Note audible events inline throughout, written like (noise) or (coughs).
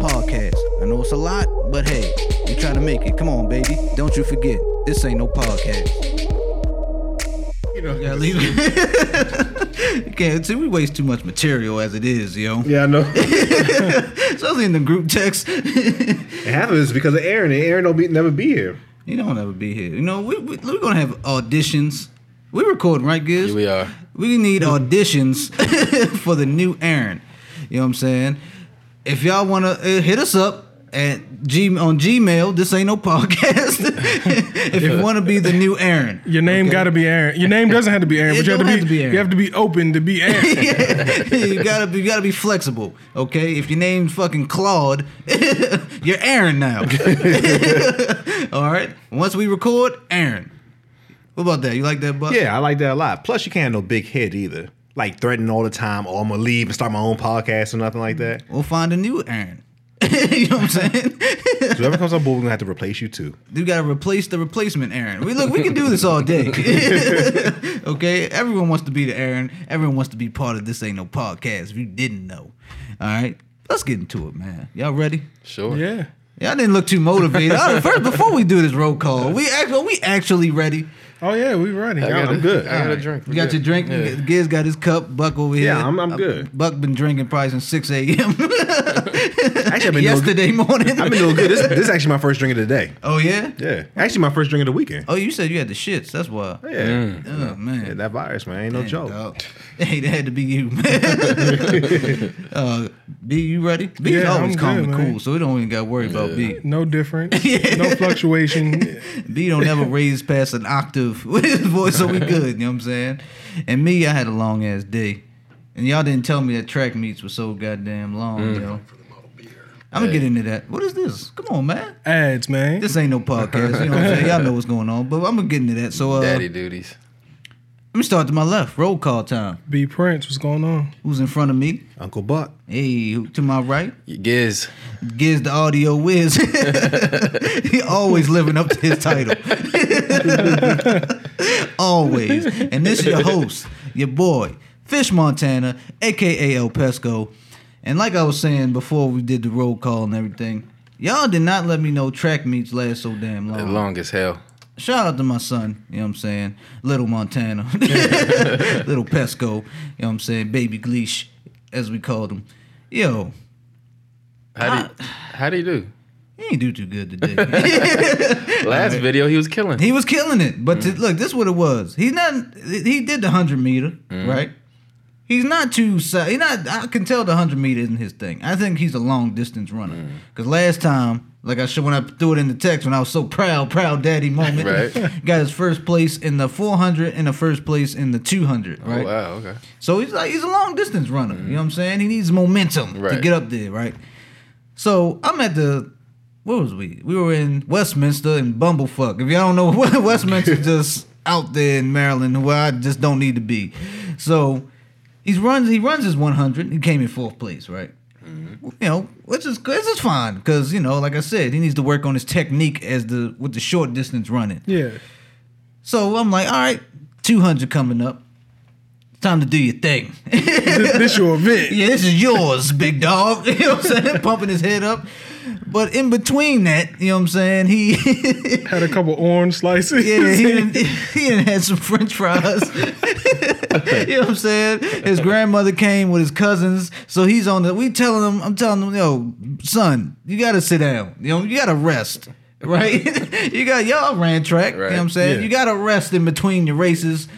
podcast. I know it's a lot, but hey, we trying to make it. Come on, baby. Don't you forget, this ain't no podcast. You know, Yeah, leave it. (laughs) can't see we waste too much material as it is, yo. Yeah, I know. (laughs) Especially in the group text. it happens because of Aaron, and Aaron don't be, never be here. he don't ever be here. You know, we, we we're gonna have auditions. We recording, right, Giz? Here we are. We need auditions (laughs) for the new Aaron. You know what I'm saying? If y'all want to uh, hit us up at G on Gmail, this ain't no (laughs) podcast. (laughs) if you want to be the new Aaron, Your name got to be Aaron. Your name doesn't have to be Aaron, (laughs) but you have to don't be, have to be Aaron. you have to be open to be Aaron. you gotta be you gotta be flexible. Okay, if your name's fucking Claude, you're Aaron now. All right. Once we record, Aaron. What about that? You like that, Buck? Yeah, I like that a lot. Plus, you can't have no big head either. Like threatening all the time, or I'm gonna leave and start my own podcast or nothing like that. We'll find a new Aaron. (laughs) you know what I'm saying? So (laughs) whoever comes on board, we're gonna have to replace you too. You gotta replace the replacement Aaron. We look, we can do this all day. (laughs) okay, everyone wants to be the Aaron. Everyone wants to be part of this. Ain't no podcast. If you didn't know, all right, let's get into it, man. Y'all ready? Sure. yeah. Y'all didn't look too motivated. All right, First, before we do this roll call, we actually we actually ready. Oh yeah, we ready. I got I'm good. I got a drink. You got your drink. Yeah. Giz got his cup. Buck over here. Yeah, I'm- I'm Uh, good. Buck been drinking probably since six a.m. (laughs) Actually, I've been doing good. yesterday morning. I've been doing good. This, this is actually my first drink of the day. oh yeah. Yeah, actually my first drink of the weekend. Oh, you said you had the shits. That's why. Yeah, Oh man. Yeah, that virus, man, ain't no joke. dog. (laughs) Hey, that had to be you, man. (laughs) uh, B, you ready? B Yeah, always I'm calm good, and man. cool, so we don't even got to worry about B. No different. (laughs) No fluctuation. B don't ever raise past an octave with his voice, so we good. You know what I'm saying? And me, I had a long ass day, and y'all didn't tell me that track meets were so goddamn long, yo. I'm gonna get into that. What is this? Come on, man. Ads, man. This ain't no podcast. You know what I'm saying? Y'all know what's going on, but I'm gonna get into that. So, uh, Daddy duties. Let me start to my left. Roll call time. B Prince, what's going on? Who's in front of me? Uncle Buck. Hey, who- to my right. Giz. Giz the audio whiz. (laughs) he always living up to his title. (laughs) always. And this is your host, your boy, Fish Montana, aka El Pesco. And like I was saying before we did the roll call and everything, y'all did not let me know track meets last so damn long. Long as hell. Shout out to my son, you know what I'm saying? Little Montana. (laughs) Little Pesco, you know what I'm saying? Baby Gleesh, as we called him. Yo, How do how do you do? he ain't do too good today. (laughs) Last video he was killing. He was killing it. But to, look, this is what it was. He's not. He did the hundred meter, mm. right? He's not too. si- He not. I can tell the hundred meter isn't his thing. I think he's a long distance runner. Mm. Because last time, like I should when I threw it in the text when I was so proud, proud daddy moment. Right. (laughs) got his first place in the four hundred and the first place in the two hundred. Oh Right. wow, okay. So he's like he's a long distance runner. You know what I'm saying? He needs momentum to get up there, right? So I'm at the where was we? We were in Westminster and Bumblefuck. If y'all don't know, (laughs) Westminster just out there in Maryland where I just don't need to be. So he's runs he runs his 100. He came in fourth place, right? You know, which is this is fine because you know, like I said, he needs to work on his technique as the with the short distance running. Yeah. So I'm like, all right, 200 coming up. Time to do your thing. This, this your (laughs) event. Yeah, this is yours, big dog. (laughs) You know what I'm saying? Pumping his head up. But in between that, you know what I'm saying? He (laughs) Had a couple orange slices. Yeah, he done, (laughs) he done had some French fries. (laughs) you know what I'm saying? His grandmother came with his cousins, so he's on the. We telling him, I'm telling him, yo, son, you gotta sit down. You know, you gotta rest, right? you got y'all ran track. You know what I'm saying? Yeah. You gotta rest in between your races.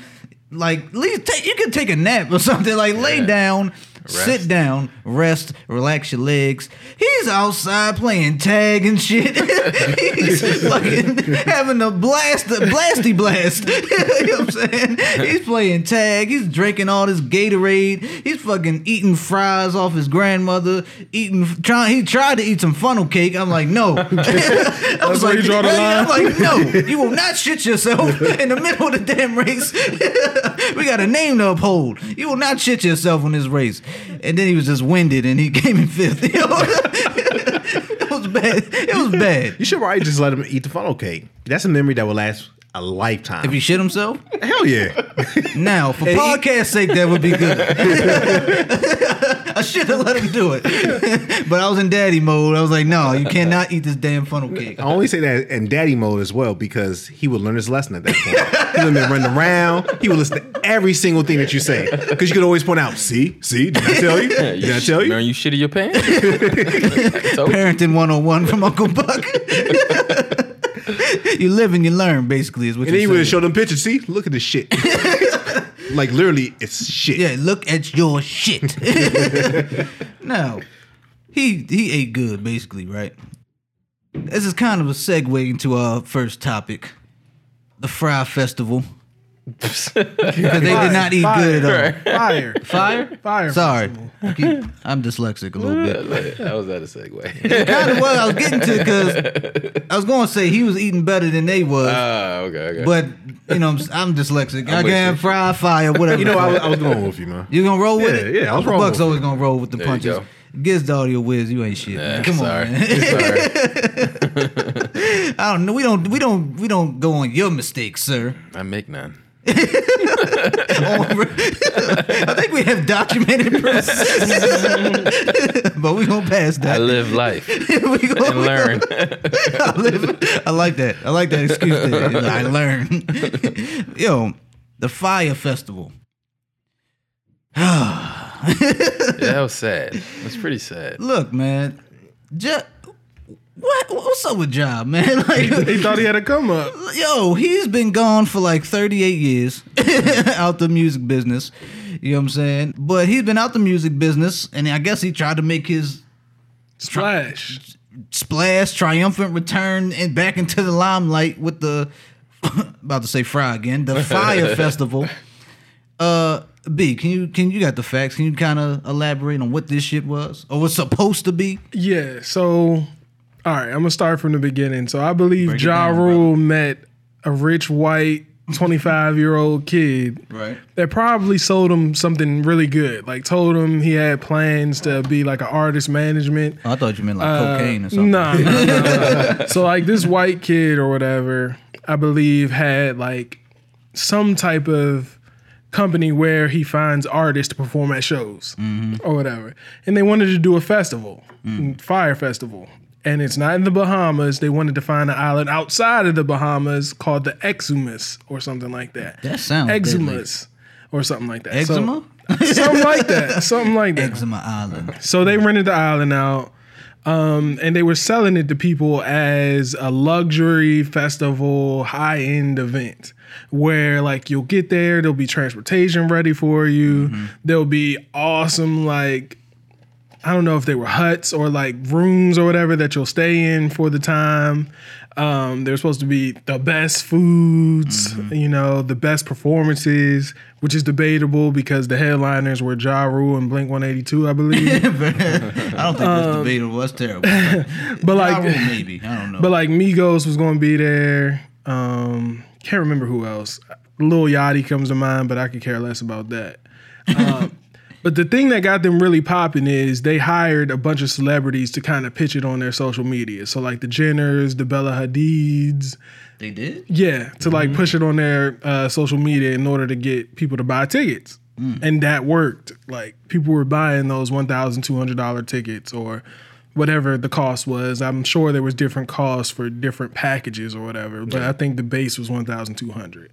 Like, at least take, you can take a nap or something. Like, lay Yeah. Sit down, rest, relax your legs. He's outside playing tag and shit. (laughs) He's fucking having a blast, a blasty blast. (laughs) you know what I'm saying? He's playing tag. He's drinking all this Gatorade. He's fucking eating fries off his grandmother. Eating, trying. He tried to eat some funnel cake. I'm like, no. (laughs) I was where you draw the I'm like, no, you will not shit yourself in the middle of the damn race. we got a name to uphold. You will not shit yourself on this race. And then he was just winded and he (laughs) came in fifth. It was bad. It was bad. You should probably just let him eat the funnel cake. That's a memory that will last a lifetime. If he shit himself, Hell yeah. now for podcast sake, that would be good. (laughs) I should have let him do it, (laughs) but I was in daddy mode. I was like, no, you cannot eat this damn funnel cake. I only say that in daddy mode as well because he would learn his lesson at that point. he would have been running around. He would listen to every single thing that you say because you could always point out, see, see, did I tell you? Did I tell you? Learn you shit in your pants. Told (laughs) you. Parenting 101 from Uncle Buck. (laughs) (laughs) you live and you learn, basically, is what And then you're would have saying. them pictures. See, look at this shit. (laughs) like literally, it's shit. Yeah, look at your shit. (laughs) now, he he ate good, basically, right? This is kind of a segue into our first topic, the Fry Festival. Because they did not eat good at (laughs) all. Fire. Fire? Fire. Sorry. I keep- I'm dyslexic a little bit. (laughs) That was that a segue. kind of what I was getting to because I was going to say he was eating better than they was. Ah, okay, okay. but, you know, I'm, I'm dyslexic. I with can't you. fire, fire, whatever. You know, I was, I was going with you, man. You gonna roll with Yeah, it? yeah, I was Uncle rolling Buck's with always gonna roll with the There you punches. go. Giz the audio whiz, you ain't shit. man. Yeah, Come sorry. on, man. sorry. (laughs) I don't know. We don't. We don't. We don't go on your mistakes, sir. I make none. (laughs) I think we have documented (laughs) proof, (laughs) but we gonna pass that. I live life we gonna, and learn. I, live, I like that. I like that excuse. There. I learned. Yo, the Fire Festival. (sighs) Yeah, that was sad. That's pretty sad. Look, man. Ja, what? What's up with Job, man? (laughs) Like, He thought he had a come up. yo, he's been gone for like 38 years (laughs) out the music business. You know what I'm saying? But he's been out the music business, and I guess he tried to make his Splash. splash, triumphant return and back into the limelight with the (laughs) about to say fry again, the Fire Festival. Uh, B, can you can you got the facts? Can you kind of elaborate on what this shit was or was supposed to be? Yeah. So, all right, I'm gonna start from the beginning. So I believe Break it Ja down, Rule met a rich white 25 year old kid Right. that probably sold him something really good. Like told him he had plans to be like an artist management. I thought you meant like uh, cocaine or something. No, no, no, no. so like this white kid or whatever, I believe had like some type of company where he finds artists to perform at shows mm-hmm. or whatever, and they wanted to do a festival, mm. fire festival. And it's not in the Bahamas. They wanted to find an island outside of the Bahamas called the Exumas or something like that. That sounds deadly. Exumus or something like that. So- something like that. Something like that. Eczema Island. So they rented the island out, um, and they were selling it to people as a luxury festival, high end event. Where like you'll get there, there'll be transportation ready for you. There'll be awesome like I don't know if they were huts or like rooms or whatever that you'll stay in for the time. Um, they're supposed to be the best foods, you know, the best performances, which is debatable because the headliners were Ja Rule and Blink 182, I believe. (laughs) I don't think that's debatable. That's terrible. (laughs) but Ja like, Rule, maybe. I don't know. but like Migos was going to be there. Um, can't remember who else. Lil Yachty comes to mind, but I could care less about that. Um, but the thing that got them really popping is they hired a bunch of celebrities to kind of pitch it on their social media. So like the Jenners, the Bella Hadids, they did? yeah, to like push it on their uh, social media in order to get people to buy tickets. And that worked. Like people were buying those one thousand two hundred dollar tickets or whatever the cost was. I'm sure there was different costs for different packages or whatever, but I think the base was one thousand two hundred.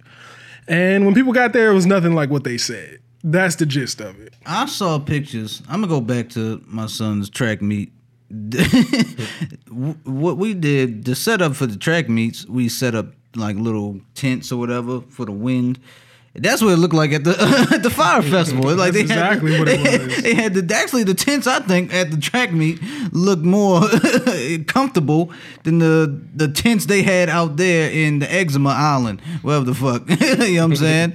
And when people got there, it was nothing like what they said. That's the gist of it. I saw pictures. I'm gonna go back to my son's track meet. (laughs) what we did, the setup for the track meets, we set up like little tents or whatever for the wind, That's what it looked like at the (laughs) at the fire festival. Like That's they had, exactly what it had- was. They had the actually the tents. I think at the track meet looked more (laughs) comfortable than the the tents they had out there in the Eczema Island, whatever the fuck. you know what I'm saying?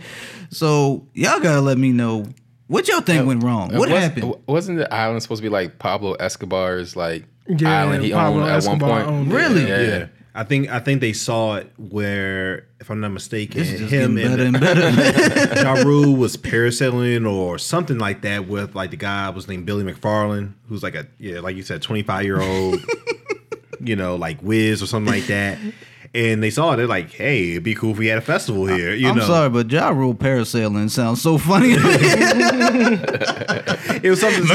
So y'all gotta let me know what y'all think went wrong. What Was- happened? Wasn't the island supposed to be like Pablo Escobar's like Yeah, island he Pablo owned at one point? Really? Yeah. Yeah. I think I think they saw it where, if I'm not mistaken, This is just him and better and better. (laughs) Ja Rule was parasailing or something like that with like the guy was named Billy McFarland, who's like a yeah, like you said, 25 year old, (laughs) you know, like whiz or something like that. And they saw it, they're like, hey, it'd be cool if we had a festival here. You I'm know, sorry, but Ja Rule parasailing sounds so funny. (laughs) it was something.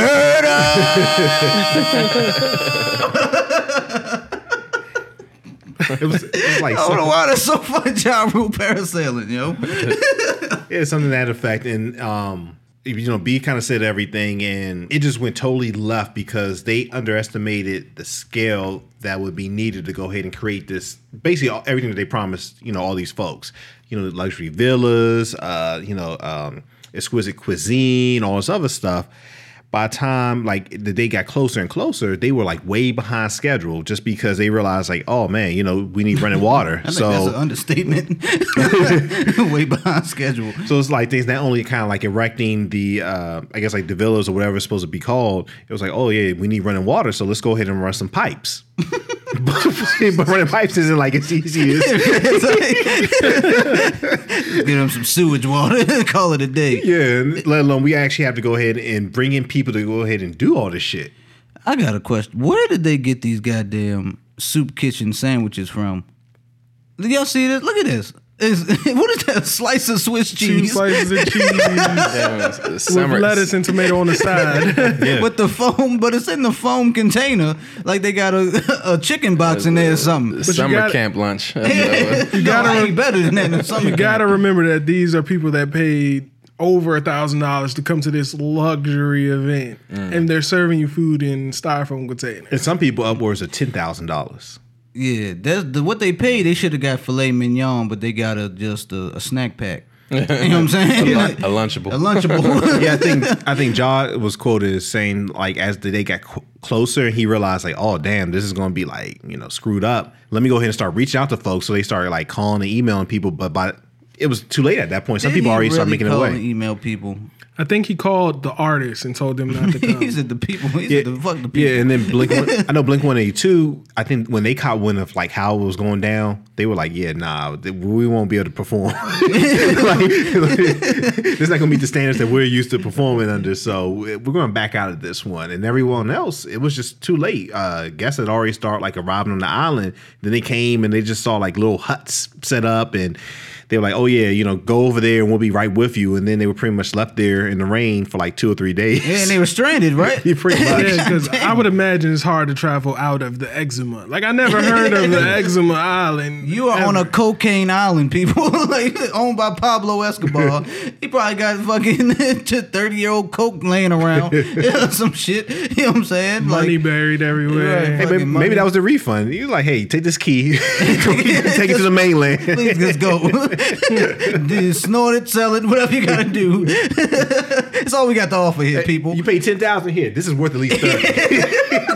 It was, it was like I don't know why that's so funny. Ja Rule parasailing, yo. (laughs) yeah, something to that effect. And um, you know, B kind of said everything, and it just went totally left because they underestimated the scale that would be needed to go ahead and create this. Basically, all, everything that they promised, you know, all these folks, you know, luxury villas, uh, you know, um, exquisite cuisine, all this other stuff. By the time like the day got closer and closer, they were like way behind schedule just because they realized like, oh man, you know, we need running water. (laughs) So that's an understatement. (laughs) Way behind schedule. So it's like things not only kind of like erecting the, uh, I guess like the villas or whatever it's supposed to be called. It was like, oh yeah, we need running water, so let's go ahead and run some pipes. (laughs) (laughs) but, running pipes isn't like it's easy as (laughs) Get them some sewage water. (laughs) Call it a day. yeah. Let alone we actually have to go ahead and bring in people to go ahead and do all this shit. I got a question. Where did they get these goddamn soup kitchen sandwiches from? Did y'all see this? Look at this. Is, (laughs) what is that? Slice of Swiss cheese. Two cheese slices of cheese Damn, it's- it's with lettuce and tomato on the (laughs) side. Yeah. with the foam, but it's in the foam container. Like they got a, a chicken box in there or uh, something. you summer gotta- camp lunch. (laughs) you gotta gotta rem- better than that. In summer you gotta remember that these are people that paid over a thousand dollars to come to this luxury event, mm. and they're serving you food in styrofoam containers. And some people upwards of ten thousand dollars. Yeah, that's the, what they paid. They should have got filet mignon, but they got a just a, a snack pack. (laughs) You know what I'm saying? a, Like, lun- a lunchable. a lunchable. (laughs) yeah, I think I think (laughs) Ja was quoted as saying like as the day got qu- closer, he realized like, oh damn, this is gonna be like you know screwed up. Let me go ahead and start reaching out to folks. So they started like calling and emailing people, but by it was too late at that point. Some Did people he already started making it call and away. Email people. I think he called the artists and told them not to (laughs) come. he said the people. He Yeah, said the fuck the people. yeah, and then Blink. (laughs) I know Blink One Eighty Two. I think when they caught wind of like how it was going down, they were like, "Yeah, nah, we won't be able to perform. (laughs) like, it's not gonna meet the standards that we're used to performing under. So we're going to back out of this one." And everyone else, it was just too late. Uh, guests had already started like arriving on the island. Then they came and they just saw like little huts set up and. They were like, "Oh yeah, you know, go over there and we'll be right with you." And then they were pretty much left there in the rain for like two or three days. Yeah, and they were stranded, right? (laughs) Yeah, pretty (laughs) much. Yeah, because (laughs) I would imagine it's hard to travel out of the eczema. Like I never heard of the eczema island. You are on a cocaine island, people. like owned by Pablo Escobar. he probably got fucking thirty year old coke laying around, some shit. You know what I'm saying? money Like, buried everywhere. Right. Hey, maybe, money. maybe that was the refund. You was like, hey, take this key, take it to the mainland. please just go. Do- Snort it, sell it, whatever you gotta do. (laughs) It's all we got to offer here, people. You pay ten thousand here. This is worth at least thirty.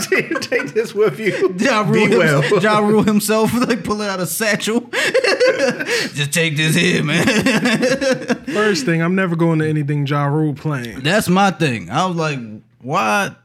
take, (laughs) (laughs) take this with you. Ja Be Rule, well. him, ja Rule himself, like pulling out a satchel. Just take this here, man. First thing, I'm never going to anything Ja Rule playing. That's my thing. I was like, why?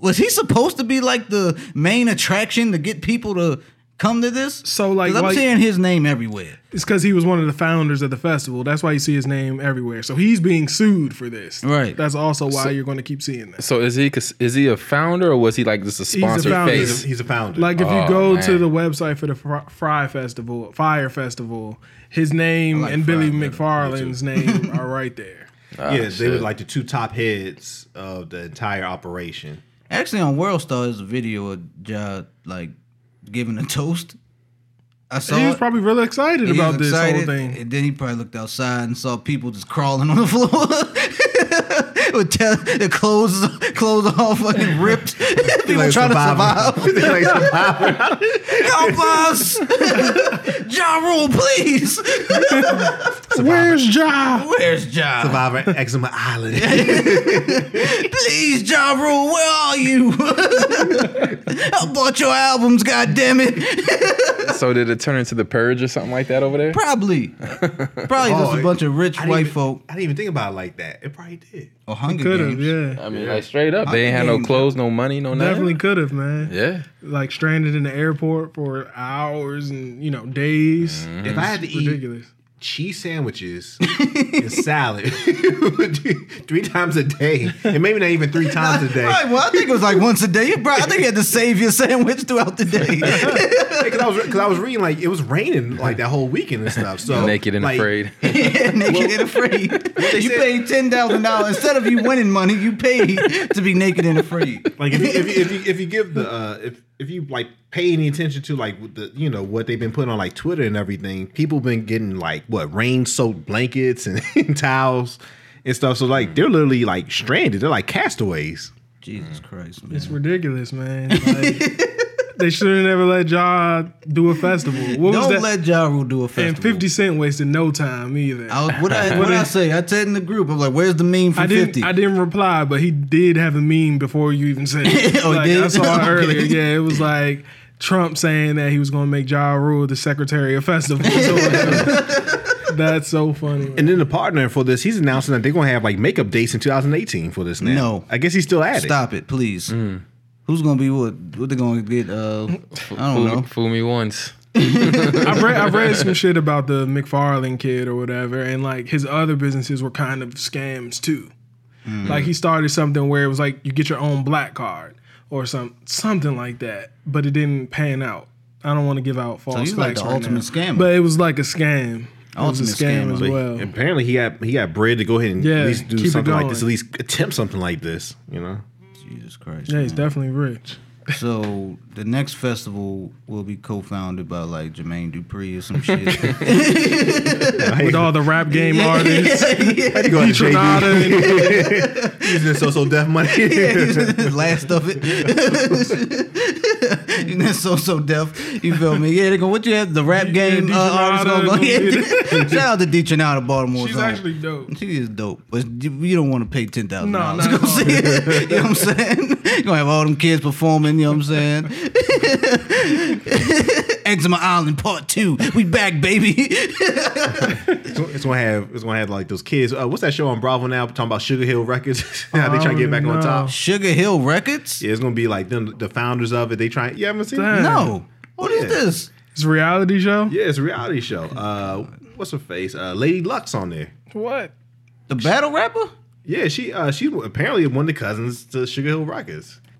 Was he supposed to be like the main attraction to get people to come to this? So, like, I'm like- seeing his name everywhere. It's because he was one of the founders of the festival. That's why you see his name everywhere. So he's being sued for this. Right. That's also why you're going to keep seeing that. so is he is he a founder or was he like just a a sponsored founder. face? He's a, he's a founder. Like if you Oh, go to the website for the Fry Fry Festival, Fire Festival, his name like and Billy Fry, yeah, McFarland's name (laughs) are right there. Ah, yeah, they were like the two top heads of the entire operation. Actually, on World Star, there's a video of Ja like giving a toast. I saw. he was it. probably really excited He about this whole thing. And then he probably looked outside and saw people just crawling on the floor. (laughs) (laughs) with te- the clothes clothes all fucking ripped. (laughs) People Like trying survivor. to survive. Like survivor. Help us, Ja Rule, please. Where's Ja? Where's Ja? Survivor Eczema Island. (laughs) Please, Ja Rule, where are you? I bought your albums, God damn it. So did it turn into the purge or something like that over there? Probably, probably just Oh, a bunch of rich white even- folk I didn't even think about it like that. It probably did. Oh, or Hunger Could have, yeah. I mean, like straight up, they ain't had no Games. clothes, no money, no nothing. Definitely could have, man. Yeah. Like stranded in the airport for hours and you know days. Mm-hmm. If I had to eat Ridiculous. Cheese sandwiches (laughs) and salad (laughs) three times a day, and maybe not even three times a day, Right, well, I think it was like once a day. You probably, I think you had to save your sandwich throughout the day. (laughs) because I was because I was reading like it was raining like that whole weekend and stuff. So Naked and like, afraid. naked and afraid. you said- paid ten thousand dollars instead of you winning money. You paid to be naked and afraid. Like if you, if you, if you, if you give the uh, if if you like pay any attention to like the you know what they've been putting on like Twitter and everything, people been getting like what rain soaked blankets (laughs) and, towels and stuff. So like they're literally like stranded. They're like castaways. Jesus Christ, man. It's ridiculous, man. (laughs) Like, they should have never let Ja do a festival. What Don't that? let Ja Rule do a festival. and Fifty Cent wasted no time either. I was, what I what I say? I said in the group, I'm like, "Where's the meme for I didn't. 50? I didn't reply, but he did have a meme before you even said it. (laughs) Oh, he like, did? I saw it (laughs) Okay. earlier. Yeah, it was like Trump saying that he was going to make Ja Rule the Secretary of Festivals. (laughs) That's so funny. man. And then the partner for this, he's announcing that they're gonna have like makeup dates in 2018 for this now. No. I guess he's still at it. Stop it, please. Mm. Who's gonna be what? What they gonna get? Uh, I don't Fool, know. fool me once. (laughs) I've read, I've read (laughs) some shit about the McFarlane kid or whatever, and like his other businesses were kind of scams too. Like he started something where it was like you get your own black card or some something like that, but it didn't pan out. I don't want to give out false so he's like facts the right ultimate now. scammer. but it was like a scam. It was a Ultimate scam scammer. as well. Apparently, he got he got bread to go ahead and Yeah, at least do something like this, at least attempt something like this. You know, Jesus Christ. Yeah, he's definitely rich. So the next festival will be co-founded by like Jermaine Dupri or some shit. (laughs) With all the rap game artists, (laughs) Had to go out to Tronada JD. and (laughs) using So So Def money. Last of it. (laughs) you know, So So Def. You feel me? Yeah, they go. What you have? The rap game Yeah, uh, artist gonna go. Yeah. (laughs) Shout out to D Tronada, Baltimore. she's actually dope. She is dope, but you, don't want to pay ten thousand No, dollars to go see it. (laughs) You know what I'm saying? You're gonna have all them kids performing. You know what I'm saying? Eczema Island Part Two. We back, baby. It's gonna have it's gonna have like those kids. Uh, what's that show on Bravo now? Talking about Sugar Hill Records. (laughs) How they trying to get back on top. Sugar Hill Records? Yeah, it's gonna be like them, the founders of it. They try. You haven't seen? Damn. it? No. What is Yeah. this? It's a reality show. Yeah, it's a reality show. Uh, what's her face? Uh, Lady Lux on there. What? The battle rapper? Yeah, she uh, she apparently one of the cousins to Sugar Hill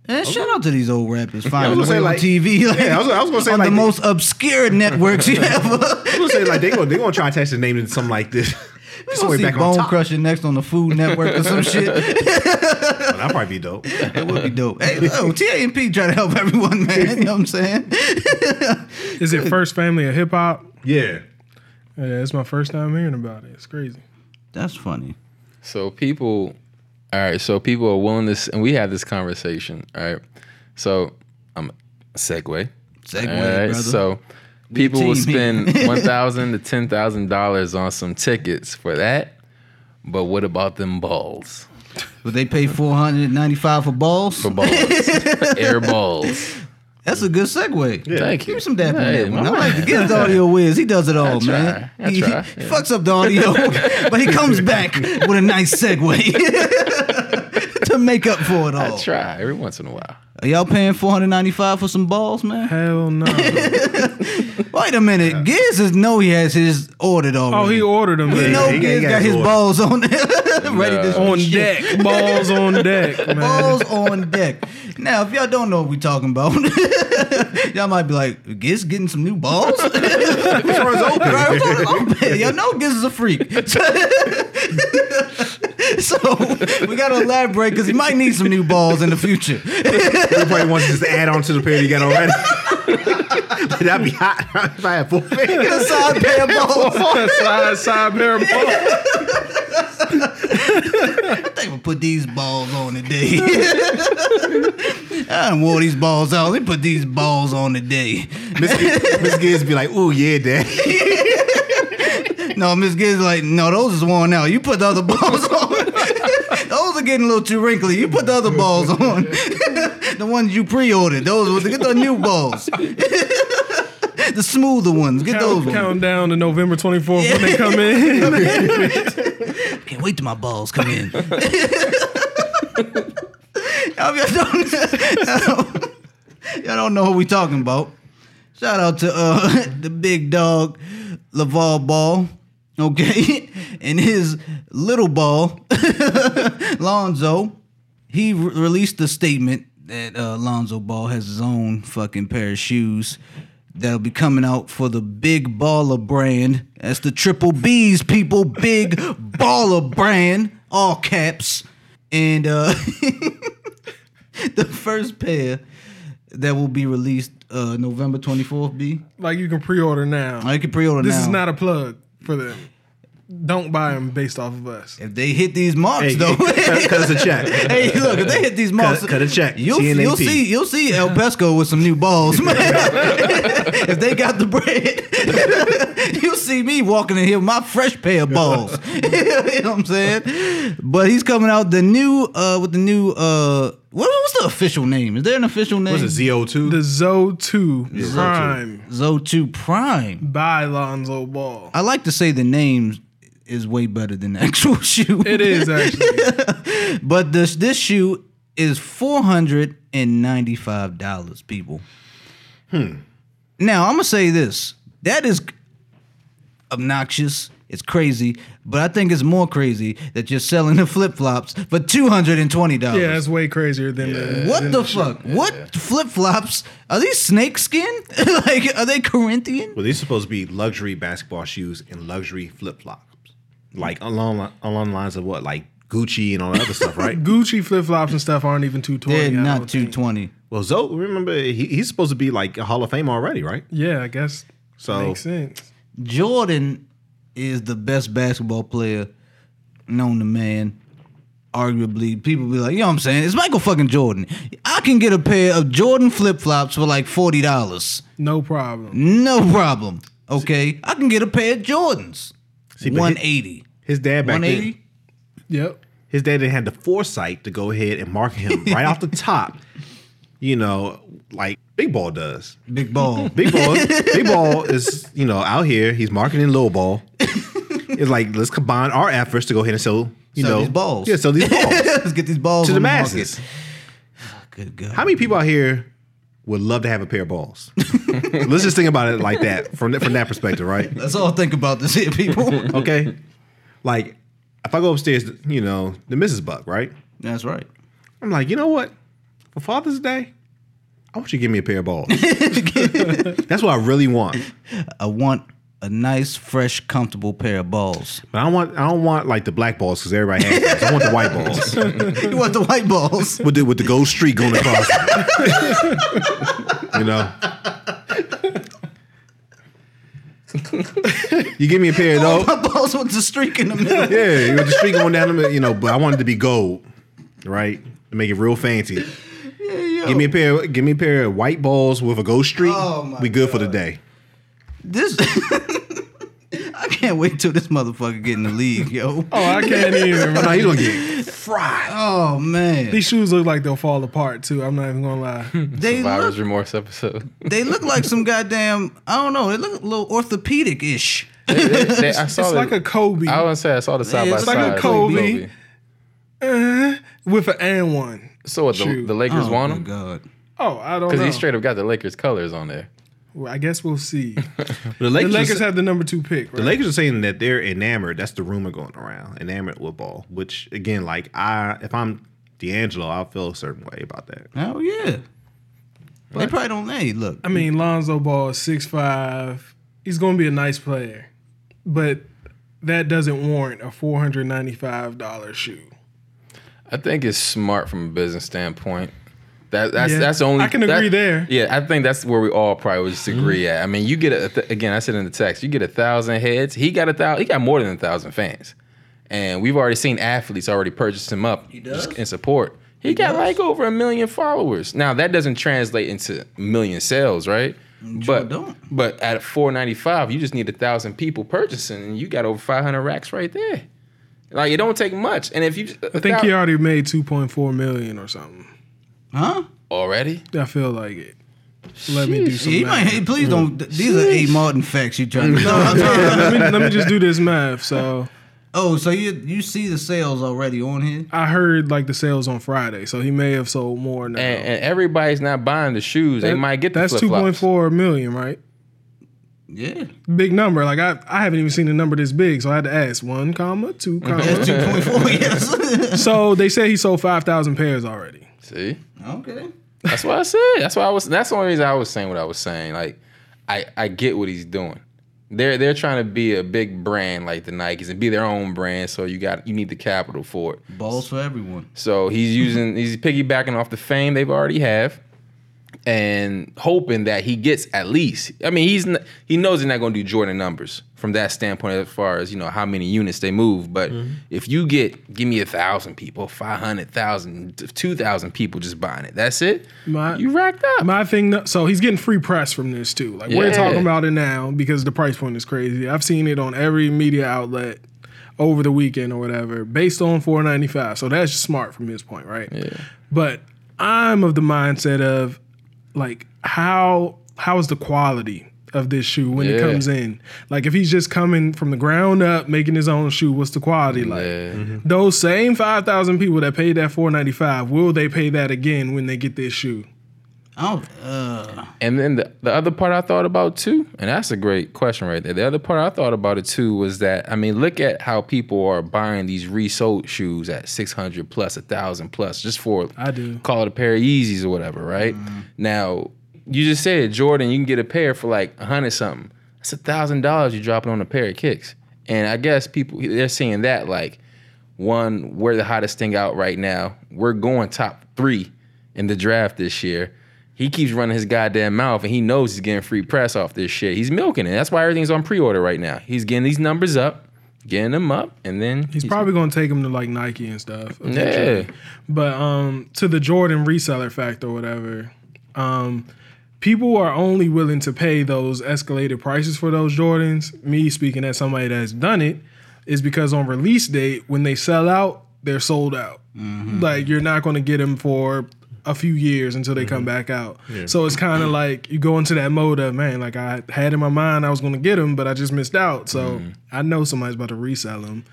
Eh, Records. Man, shout out to these old rappers finding gonna a way say, on TV. Like, Yeah, I was, I was gonna say on like the most obscure networks you ever. (laughs) I was gonna say like they gonna they gonna try to attach the name to something like this. (laughs) Just so Gonna we're see back on Bone top. Crusher next on the Food Network or some shit. (laughs) That'd probably be dope. It would be dope. Hey, oh, TAMP try to help everyone, man. You know what I'm saying? Is it First Family of Hip Hop? Yeah. Yeah, it's my first time hearing about it. It's crazy. That's funny. So people, all right. So people are willing to, and we had this conversation. All right. So I'm segue. Segue, All right. brother. So people will spend (laughs) one thousand to ten thousand dollars on some tickets for that. But what about them balls? Would they pay 495 for balls? For balls, (laughs) air balls. That's a good segue. Thank you. Give me some dap on Hey, one. I like to get his audio whiz. He does it all, try. man. I he, try, he (laughs) yeah. fucks up the audio, (laughs) but he comes back with a nice segue (laughs) to make up for it all. I all. try every once in a while. Are y'all paying 495 for some balls, man? Hell no. Wait a minute. Giz is know he has his ordered already. oh, he ordered them. You man. know he Giz got got his his order. balls on ready to No. on shit. deck. Balls on deck, man. Balls on deck. Now, if y'all don't know what we talking about, (laughs) y'all might be like, Giz getting some new balls? (laughs) Which one's open? (laughs) Right, open? Y'all know Giz is a freak. so we got to elaborate because he might need some new balls in the future. Everybody wants to just add on to the pair you got already. That'd be hot if I had four pairs. Get a side pair of balls. side, side pair of balls. I think I'm gonna put these balls on today. (laughs) I done wore these balls out. Let me put these balls on today. Miss Gibbs, Miss Gibbs be like, "Ooh, yeah, dad." (laughs) No, Miss Gibbs like, no, those is worn out. You put the other balls on. (laughs) those are getting a little too wrinkly. You put the other balls on. the ones you pre-ordered. Those were get the new balls. the smoother ones. Get those Count, ones. count down to November 24th when they come in. Wait till my balls come in. y'all, y'all don't, y'all don't know what we talking about. Shout out to uh, (laughs) the big dog, LaVar Ball, okay, (laughs) and his little ball, (laughs) Lonzo. He re- released a statement that uh, Lonzo Ball has his own fucking pair of shoes that'll be coming out for the Big Baller brand. That's the Triple B's people, Big (laughs) Baller brand, all caps. And uh, (laughs) the first pair that will be released uh, November 24th, B. like you can pre-order now. I can pre-order this now. is not a plug for them. Don't buy them based off of us. if they hit these marks, Hey, though. (laughs) cut, cut us a check. (laughs) hey, look, if they hit these marks, cut a check. You'll, you'll see, you'll see El Pesco with some new balls, man. (laughs) if they got the bread, you'll see me walking in here with my fresh pair of balls. you know what I'm saying? But he's coming out the new, uh, with the new, uh, what, what's the official name? Is there an official name? What's it? ZO two. The Zo 2 Zo 2. Prime Zo 2 Prime. by Lonzo Ball. I like to say the name is way better than the (laughs) actual shoe. It is actually. (laughs) But this this shoe is four hundred and ninety five dollars, people. Hmm. Now I'm gonna say this. That is obnoxious. It's crazy, but I think it's more crazy that you're selling the flip flops for two hundred and twenty dollars. yeah, it's way crazier than the. What than the shoe. fuck? What flip flops? Are these snake skin? (laughs) like, are they Corinthian? Well, these are supposed to be luxury basketball shoes and luxury flip flops, like along along the lines of what, like Gucci and all that other stuff, right? (laughs) Gucci flip flops and stuff aren't even 220. They're not don't two think. twenty. Well, Zoe, remember he, he's supposed to be like a Hall of Fame already, right? Yeah, I guess. So Makes sense. Jordan is the best basketball player known to man. Arguably, people be like, you know what I'm saying? It's Michael fucking Jordan. I can get a pair of Jordan flip flops for like forty dollars. No problem. No problem. Okay, I can get a pair of Jordans. See, One eighty. His dad back One then, eighty. Yep. his dad didn't have the foresight to go ahead and market him (laughs) right off the top. You know, like Big Ball does. Big ball. Big Ball, (laughs) Big Ball is you know out here. He's marketing Little Ball. It's like let's combine our efforts to go ahead and sell you Sell know these balls. Yeah, sell these (laughs) balls Let's get these balls to the on market. masses. Good God. How many people out here would love to have a pair of balls? let's just think about it like that from that, from that perspective, right? Let's all think about this here, people. Okay, like if I go upstairs, you know, the Mrs. Buck, right? That's right. I'm like, you know what? For Father's Day, I want you to give me a pair of balls. (laughs) That's what I really want. I want a nice, fresh, comfortable pair of balls. But I don't want I don't want like the black balls because everybody has those. I want the white balls (laughs) you want the white balls? with the with the gold streak going across. you know. (laughs) you give me a pair of those. My balls with the streak in the middle. (laughs) Yeah, with the streak going down the middle, you know, but I wanted to be gold, right? To make it real fancy. Yeah, yeah. Give me a pair. Give me a pair of white balls with a gold streak. Oh, my we good for the day. This (laughs) I can't wait till this motherfucker get in the league, yo. Oh, I can't even. (laughs) No, he's gonna get fried. Oh man. These shoes look like they'll fall apart too. I'm not even gonna lie. They Survivor's look, remorse episode. they look like some goddamn I don't know, they look a little orthopedic ish. They- they- they- I saw It's the- like a Kobe I wouldn't say I saw the side by it's side. It's like a Kobe. uh, with an and one. So what? The, the Lakers oh, want my him God. Oh, I don't because know. he straight up got the Lakers colors on there. Well, I guess we'll see. The (laughs) the Lakers, Lakers have the number two pick. Right? the Lakers are saying that they're enamored. That's the rumor going around. Enamored with ball. Which again, like I, if I'm D'Angelo, I'll feel a certain way about that. Oh yeah. They probably don't hey, look. I mean, Lonzo Ball is six five. He's going to be a nice player, but that doesn't warrant a four hundred ninety five dollar shoe. I think it's smart from a business standpoint. That that's Yeah, that's only. I can that- agree there. Yeah, I think that's where we all probably would disagree at. I mean, you get a th- again. I said in the text, you get a thousand heads. He got a thousand. He got more than a thousand fans. and we've already seen athletes already purchase him up does? in support. He, got does? like over a million followers. Now that doesn't translate into million sales, right? Sure but don't. but at four ninety five, you just need a thousand people purchasing, and you got over five hundred racks right there. Like it don't take much, and if you, I think he already made 2.4 million or something. Huh? already. I feel like it. Let me do some Yeah, he math. might, hey, please don't. These are A. Martin facts you're trying to. (laughs) let, me, let me just do this math. So oh, so you you see the sales already on here? I heard like the sales on Friday, so he may have sold more now. And, and everybody's not buying the shoes. they might get the that's 2.4 million, right? Yeah, Big number. Like I, I haven't even seen a number this big, so I had to ask one comma two comma. (laughs) two point four. Yes. so they say he sold five thousand pairs already. See, okay. that's what I said. That's why I was. That's the only reason I was saying what I was saying. Like, I I get what he's doing. They're they're trying to be a big brand like the Nikes and be their own brand. So you got you need the capital for it. Balls for everyone. So he's using he's piggybacking off the fame they've already have, and hoping that he gets at least. I mean, he's n- he knows he's not going to do Jordan numbers from that standpoint as far as you know how many units they move. But mm-hmm. if you get give me a thousand people, five hundred thousand, two thousand people just buying it, that's it. My- you racked up. My thing, so he's getting free press from this too. Like we're talking about it now because the price point is crazy. I've seen it on every media outlet over the weekend or whatever, based on 495. So that's smart from his point, right? Yeah. But I'm of the mindset of like how how is the quality of this shoe when it comes in? Like if he's just coming from the ground up making his own shoe, what's the quality like? Yeah. Those same 5,000 people that paid that 495, will they pay that again when they get this shoe? I don't. Uh, And then the, the other part I thought about too, and that's a great question right there. The other part I thought about it too was that I mean, look at how people are buying these resold shoes at six hundred plus, a thousand plus, just for I do. call it a pair of Yeezys or whatever, right? Now you just said Jordan, you can get a pair for like a hundred something. That's a thousand dollars you dropping on a pair of kicks, and I guess people they're seeing that like one, we're the hottest thing out right now. We're going top three in the draft this year. He keeps running his goddamn mouth and he knows he's getting free press off this shit. He's milking it. That's why everything's on pre order right now. He's getting these numbers up, getting them up, and then He's probably going to take them to like Nike and stuff. Yeah. But um, to the Jordan reseller fact or whatever, um, people are only willing to pay those escalated prices for those Jordans. Me speaking as somebody that's done it, is because on release date when they sell out, they're sold out. Like you're not going to get them for a few years until they come back out. So it's kind of like you go into that mode of man, like I had in my mind I was going to get them, but I just missed out. So I know somebody's about to resell them.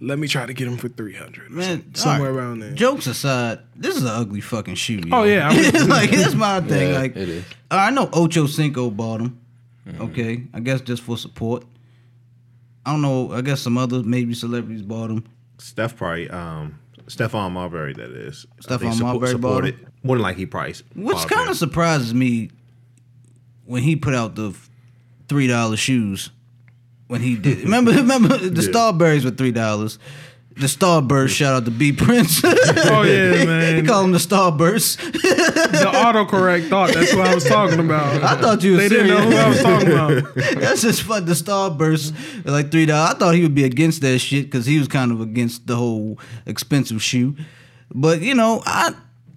Let me try to get them for three hundred, man, somewhere all right. around there. Jokes aside, this is an ugly fucking shoe. Oh, yo. yeah, I was- (laughs) like that's my thing. Yeah, like it is. uh, I know Ocho Cinco bought them. Okay, I guess just for support. I don't know. I guess some other maybe celebrities bought them. Steph probably, um, Stephon Marbury, that is. Stephon suppo- Marbury bought supported. More than like he priced. Which kind of surprises me when he put out the three dollar shoes. When he did, (laughs) remember, remember the Yeah. Starburys were three dollars. The Starburst, shout out to B Prince. (laughs) Oh yeah, he man. called them the Starburst. the autocorrect thought that's what I was talking about. I thought you were they didn't know who I was talking about. (laughs) That's just fun. The Starburst, like three dollars. I thought he would be against that shit because he was kind of against the whole expensive shoe. But you know, I